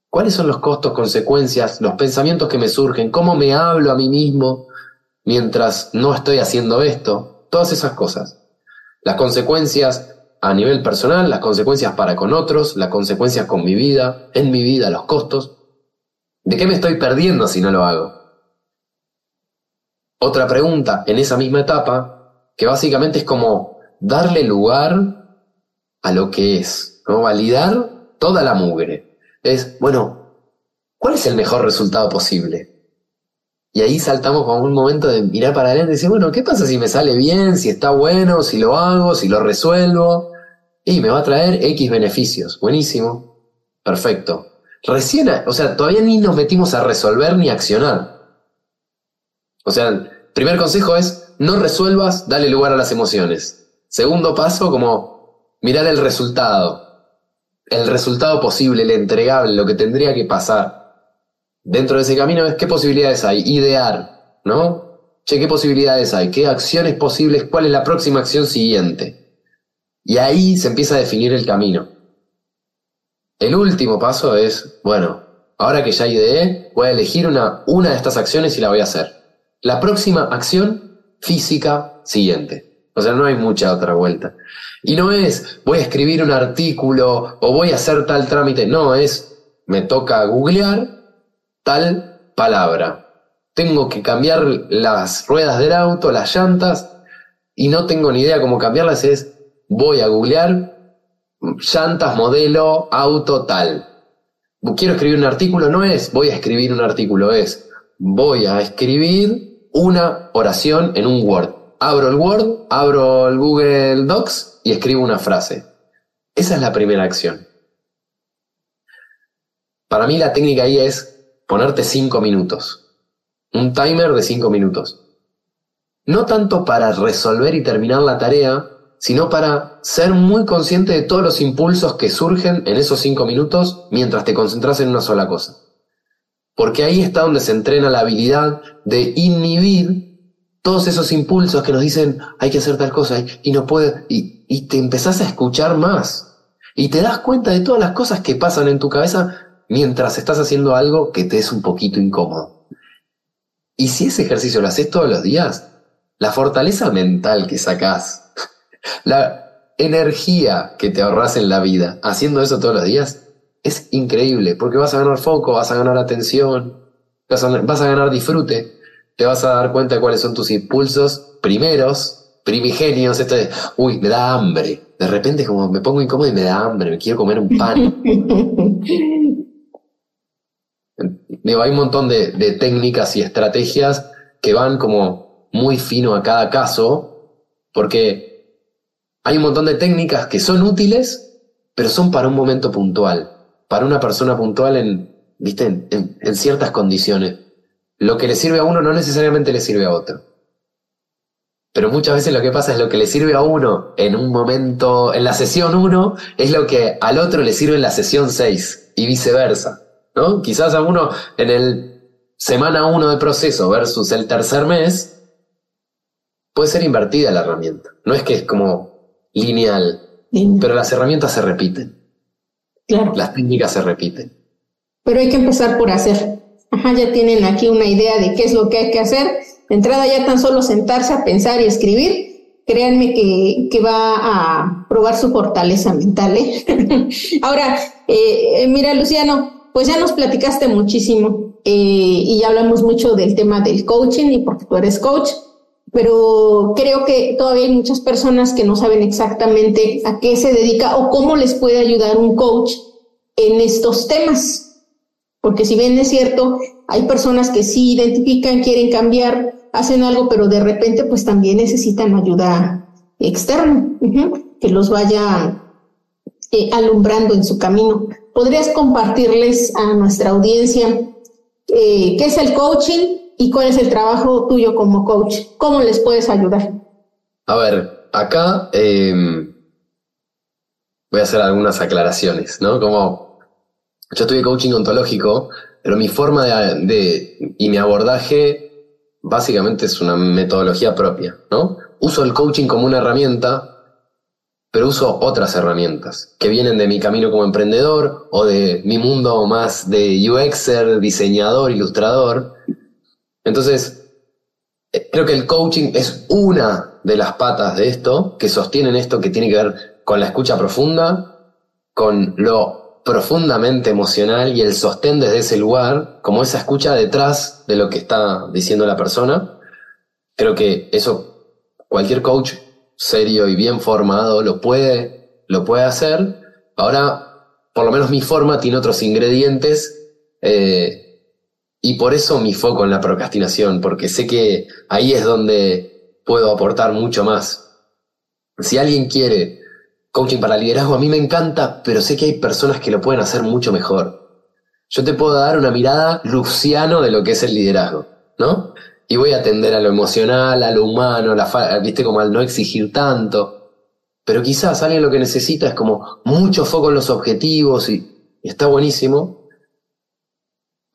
¿Cuáles son los costos, consecuencias, los pensamientos que me surgen? ¿Cómo me hablo a mí mismo mientras no estoy haciendo esto? Todas esas cosas. Las consecuencias a nivel personal, las consecuencias para con otros, las consecuencias con mi vida, en mi vida, los costos. ¿De qué me estoy perdiendo si no lo hago? Otra pregunta en esa misma etapa, que básicamente es como, darle lugar a lo que es, ¿no? Validar toda la mugre. Es, bueno, ¿cuál es el mejor resultado posible? Y ahí saltamos con un momento de mirar para adelante y decir, bueno, ¿qué pasa si me sale bien, si está bueno, si lo hago, si lo resuelvo? Y me va a traer X beneficios. Buenísimo. Perfecto. Recién, o sea, todavía ni nos metimos a resolver ni a accionar. O sea, primer consejo es, no resuelvas, dale lugar a las emociones. Segundo paso, como mirar el resultado. El resultado posible, el entregable, lo que tendría que pasar. Dentro de ese camino es qué posibilidades hay. Idear, ¿no? Che, ¿qué posibilidades hay? ¿Qué acciones posibles? ¿Cuál es la próxima acción siguiente? Y ahí se empieza a definir el camino. El último paso es, bueno, ahora que ya ideé, voy a elegir una, una de estas acciones y la voy a hacer. La próxima acción física siguiente. O sea, no hay mucha otra vuelta. Y no es, voy a escribir un artículo o voy a hacer tal trámite. No, es, me toca googlear tal palabra. Tengo que cambiar las ruedas del auto, las llantas, y no tengo ni idea cómo cambiarlas. Es, voy a googlear llantas, modelo, auto, tal. Quiero escribir un artículo, no es, voy a escribir un artículo, es, voy a escribir una oración en un Word abro el Word, abro el Google Docs y escribo una frase. Esa es la primera acción. Para mí la técnica ahí es ponerte cinco minutos. Un timer de cinco minutos. No tanto para resolver y terminar la tarea, sino para ser muy consciente de todos los impulsos que surgen en esos cinco minutos mientras te concentras en una sola cosa. Porque ahí está donde se entrena la habilidad de inhibir todos esos impulsos que nos dicen hay que hacer tal cosa y no puede, y, te empezás a escuchar más y te das cuenta de todas las cosas que pasan en tu cabeza mientras estás haciendo algo que te es un poquito incómodo. Y si ese ejercicio lo haces todos los días, la fortaleza mental que sacás, [LAUGHS] la energía que te ahorras en la vida haciendo eso todos los días, es increíble, porque vas a ganar foco, vas a ganar atención, vas a, vas a ganar disfrute, te vas a dar cuenta de cuáles son tus impulsos primeros, primigenios, esto uy, me da hambre. De repente como me pongo incómodo y me da hambre, me quiero comer un pan. [LAUGHS] Digo, hay un montón de, de técnicas y estrategias que van como muy fino a cada caso, porque hay un montón de técnicas que son útiles, pero son para un momento puntual para una persona puntual en, ¿viste? En, ciertas condiciones. Lo que le sirve a uno no necesariamente le sirve a otro. Pero muchas veces lo que pasa es lo que le sirve a uno en un momento, en la sesión 1, es lo que al otro le sirve en la sesión 6 y viceversa. ¿no? Quizás a uno en el semana 1 de proceso versus el tercer mes, puede ser invertida la herramienta. No es que es como lineal, pero las herramientas se repiten. Claro. Las técnicas se repiten. Pero hay que empezar por hacer. Ajá, ya tienen aquí una idea de qué es lo que hay que hacer. De entrada ya tan solo sentarse a pensar y escribir, créanme que, que va a probar su fortaleza mental. ¿eh? [LAUGHS] Ahora, eh, mira, Luciano, pues ya nos platicaste muchísimo eh, y ya hablamos mucho del tema del coaching y porque tú eres coach pero creo que todavía hay muchas personas que no saben exactamente a qué se dedica o cómo les puede ayudar un coach en estos temas. Porque si bien es cierto, hay personas que sí identifican, quieren cambiar, hacen algo, pero de repente pues también necesitan ayuda externa, que los vaya eh, alumbrando en su camino. ¿Podrías compartirles a nuestra audiencia eh, qué es el coaching y cuál es el trabajo tuyo como coach. ¿Cómo les puedes ayudar? A ver, acá em, voy a hacer algunas aclaraciones, ¿no? Como yo tuve coaching ontológico, pero mi forma de, y mi abordaje básicamente es una metodología propia, ¿no? Uso el coaching como una herramienta, pero uso otras herramientas que vienen de mi camino como emprendedor o de mi mundo más de UXer, diseñador, ilustrador, entonces, eh, creo que el coaching es una de las patas de esto, que sostienen esto que tiene que ver con la escucha profunda, con lo profundamente emocional y el sostén desde ese lugar, como esa escucha detrás de lo que está diciendo la persona. Creo que eso cualquier coach serio y bien formado lo puede, lo puede hacer. Ahora, por lo menos mi forma tiene otros ingredientes eh, y por eso mi foco en la procrastinación, porque sé que ahí es donde puedo aportar mucho más. Si alguien quiere coaching para liderazgo, a mí me encanta, pero sé que hay personas que lo pueden hacer mucho mejor. Yo te puedo dar una mirada luciano de lo que es el liderazgo, ¿no? Y voy a atender a lo emocional, a lo humano, la viste como al no exigir tanto. Pero quizás alguien lo que necesita es como mucho foco en los objetivos y está buenísimo,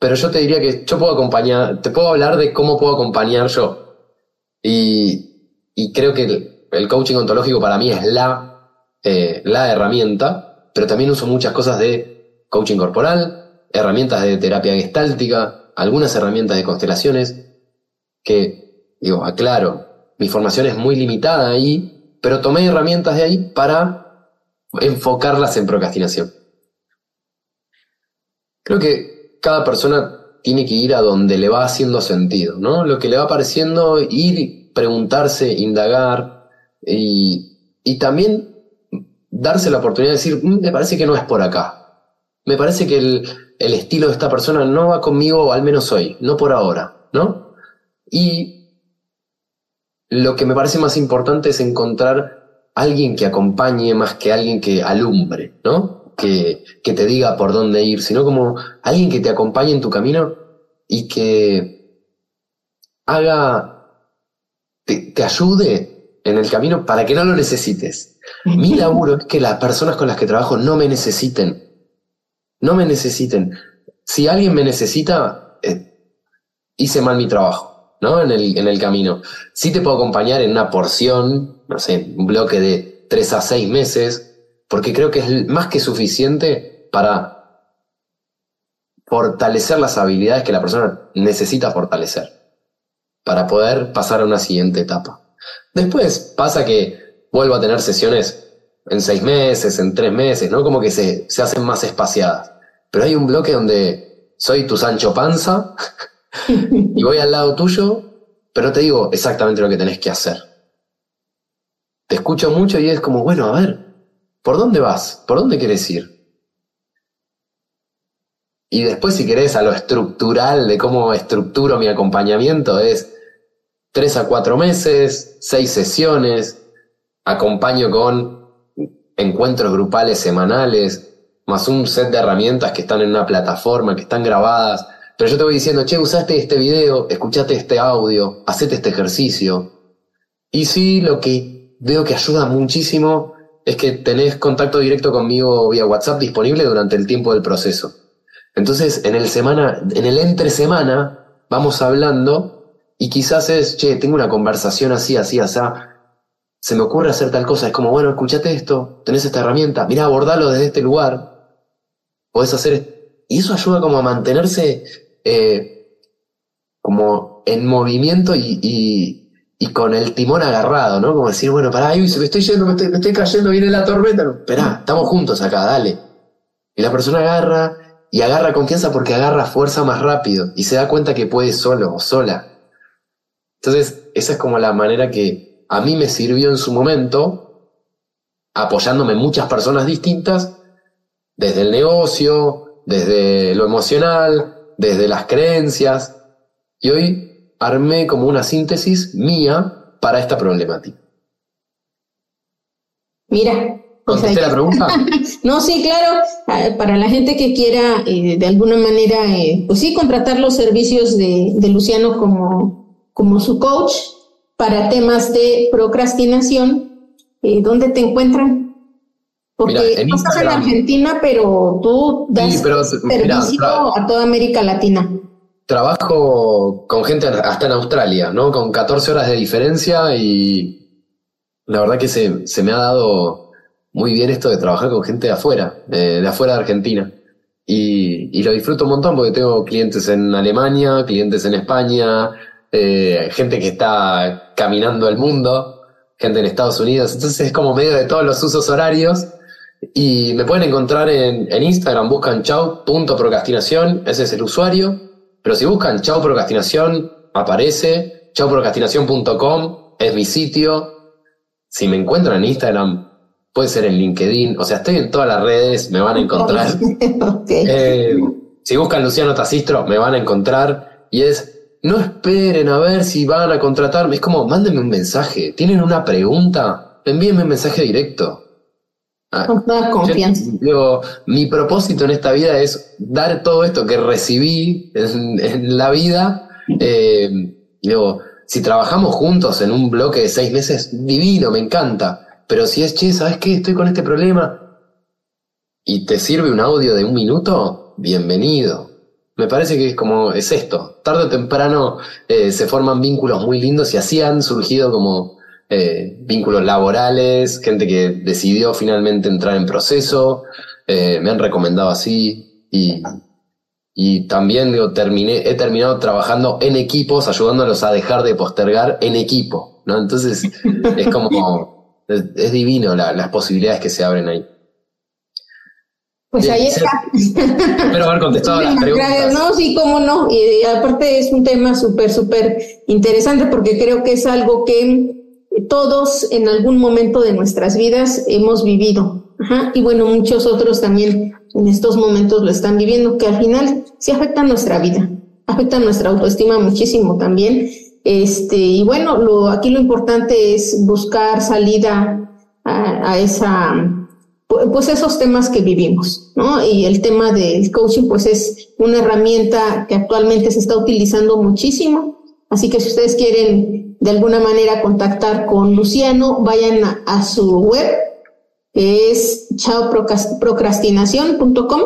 pero yo te diría que yo puedo acompañar, te puedo hablar de cómo puedo acompañar yo. Y, creo que el, coaching ontológico para mí es la, eh, la herramienta, pero también uso muchas cosas de coaching corporal, herramientas de terapia gestáltica, algunas herramientas de constelaciones, que, digo, aclaro, mi formación es muy limitada ahí, pero tomé herramientas de ahí para enfocarlas en procrastinación. Creo que cada persona tiene que ir a donde le va haciendo sentido, ¿no? Lo que le va pareciendo, ir, preguntarse, indagar y, y también darse la oportunidad de decir, mm, me parece que no es por acá. Me parece que el, el estilo de esta persona no va conmigo, al menos hoy, no por ahora, ¿no? Y lo que me parece más importante es encontrar alguien que acompañe más que alguien que alumbre, ¿no? Que, te diga por dónde ir, sino como alguien que te acompañe en tu camino y que haga, te, ayude en el camino para que no lo necesites. Mi [LAUGHS] laburo es que las personas con las que trabajo no me necesiten. No me necesiten. Si alguien me necesita, eh, hice mal mi trabajo, ¿no? En el, en el camino. Sí te puedo acompañar en una porción, no sé, un bloque de tres a seis meses, porque creo que es más que suficiente para fortalecer las habilidades que la persona necesita fortalecer, para poder pasar a una siguiente etapa. Después pasa que vuelvo a tener sesiones en seis meses, en tres meses, ¿no? Como que se, se hacen más espaciadas. Pero hay un bloque donde soy tu Sancho Panza [LAUGHS] y voy al lado tuyo, pero te digo exactamente lo que tenés que hacer. Te escucho mucho y es como, bueno, a ver, ¿por dónde vas? ¿Por dónde quieres ir? Y después, si querés, a lo estructural de cómo estructuro mi acompañamiento, es tres a cuatro meses, seis sesiones, acompaño con encuentros grupales semanales, más un set de herramientas que están en una plataforma, que están grabadas. Pero yo te voy diciendo, che, usaste este video, escuchaste este audio, hacete este ejercicio. Y sí, lo que veo que ayuda muchísimo es que tenés contacto directo conmigo vía WhatsApp disponible durante el tiempo del proceso. Entonces, en el semana, en el entre semana, vamos hablando y quizás es, che, tengo una conversación así, así, así, se me ocurre hacer tal cosa. Es como, bueno, escúchate esto, tenés esta herramienta, mira, abordalo desde este lugar. Podés hacer. Y eso ayuda como a mantenerse eh, como en movimiento y, y, con el timón agarrado, ¿no? Como decir, bueno, pará, me estoy yendo, me estoy, cayendo, viene la tormenta. Esperá, estamos juntos acá, dale. Y la persona agarra y agarra confianza porque agarra fuerza más rápido y se da cuenta que puede solo o sola. Entonces, esa es como la manera que, a mí me sirvió en su momento, apoyándome muchas personas distintas, desde el negocio, desde lo emocional, desde las creencias, y hoy armé como una síntesis mía para esta problemática. Mira. ¿Contesté la pregunta? [LAUGHS] no, sí, claro. Ah, para la gente que quiera eh, de alguna manera, eh, pues sí, contratar los servicios de, de Luciano como, como su coach, para temas de procrastinación, eh, ¿dónde te encuentran? Porque estás en Argentina, pero tú das servicio a toda América Latina. Trabajo con gente hasta en Australia, ¿no? Con 14 horas de diferencia y la verdad que se, me ha dado muy bien esto de trabajar con gente de afuera, de, afuera de Argentina. Y, lo disfruto un montón porque tengo clientes en Alemania, clientes en España, eh, gente que está caminando el mundo, gente en Estados Unidos, entonces es como medio de todos los usos horarios. Y me pueden encontrar en, Instagram, buscan chau.procrastinación, ese es el usuario. Pero si buscan chau procrastinación, aparece, chauprocrastinación.com, es mi sitio. Si me encuentran en Instagram, puede ser en LinkedIn, o sea, estoy en todas las redes, me van a encontrar. [LAUGHS] Eh, si buscan Luciano Tacistro, me van a encontrar. Y es no esperen a ver si van a contratarme. Es como, mándenme un mensaje. ¿Tienen una pregunta? Envíenme un mensaje directo. Ah, Con toda confianza. mi propósito en esta vida es dar todo esto que recibí en, la vida. Eh, digo, si trabajamos juntos en un bloque de seis meses, divino, me encanta. Pero si es, che, ¿sabes qué? Estoy con este problema. Y te sirve un audio de un minuto, bienvenido. Me parece que es como es esto. Tarde o temprano eh, se forman vínculos muy lindos y así han surgido como eh, vínculos laborales, gente que decidió finalmente entrar en proceso, eh, me han recomendado así y, y también digo, terminé, he terminado trabajando en equipos, ayudándolos a dejar de postergar en equipo, ¿no? Entonces [LAUGHS] es como, es, divino las posibilidades que se abren ahí. Pues ahí está. [LAUGHS] Espero haber contestado las preguntas. No, sí, cómo no. Y aparte es un tema súper, súper interesante porque creo que es algo que todos en algún momento de nuestras vidas hemos vivido. Y bueno, muchos otros también en estos momentos lo están viviendo, que al final sí afecta nuestra vida, afecta nuestra autoestima muchísimo también. Este, y bueno, lo, aquí lo importante es buscar salida a esa pues esos temas que vivimos, ¿no? Y el tema del coaching, pues es una herramienta que actualmente se está utilizando muchísimo. Así que si ustedes quieren de alguna manera contactar con Luciano, vayan a, su web, que es chaoprocrastinación.com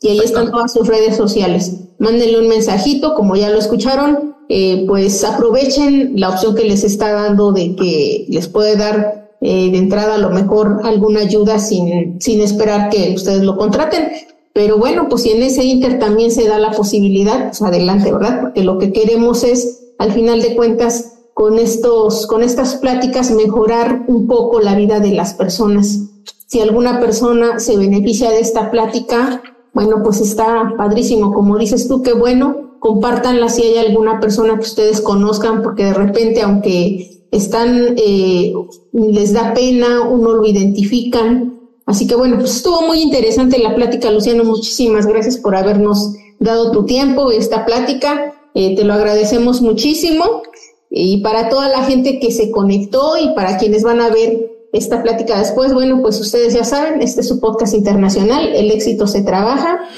y ahí están todas sus redes sociales. Mándenle un mensajito, como ya lo escucharon, eh, pues aprovechen la opción que les está dando de que les puede dar eh, de entrada a lo mejor alguna ayuda sin, sin esperar que ustedes lo contraten. Pero bueno, pues si en ese inter también se da la posibilidad, pues adelante, ¿verdad? Porque lo que queremos es, al final de cuentas, con estos, con estas pláticas, mejorar un poco la vida de las personas. Si alguna persona se beneficia de esta plática, bueno, pues está padrísimo. Como dices tú, qué bueno, compártanla si hay alguna persona que ustedes conozcan, porque de repente, aunque están, eh, les da pena, uno lo identifican, Así que bueno, pues estuvo muy interesante la plática, Luciano. Muchísimas gracias por habernos dado tu tiempo, esta plática. Eh, te lo agradecemos muchísimo. Y para toda la gente que se conectó y para quienes van a ver esta plática después, bueno, pues ustedes ya saben, este es su podcast internacional, El éxito se trabaja.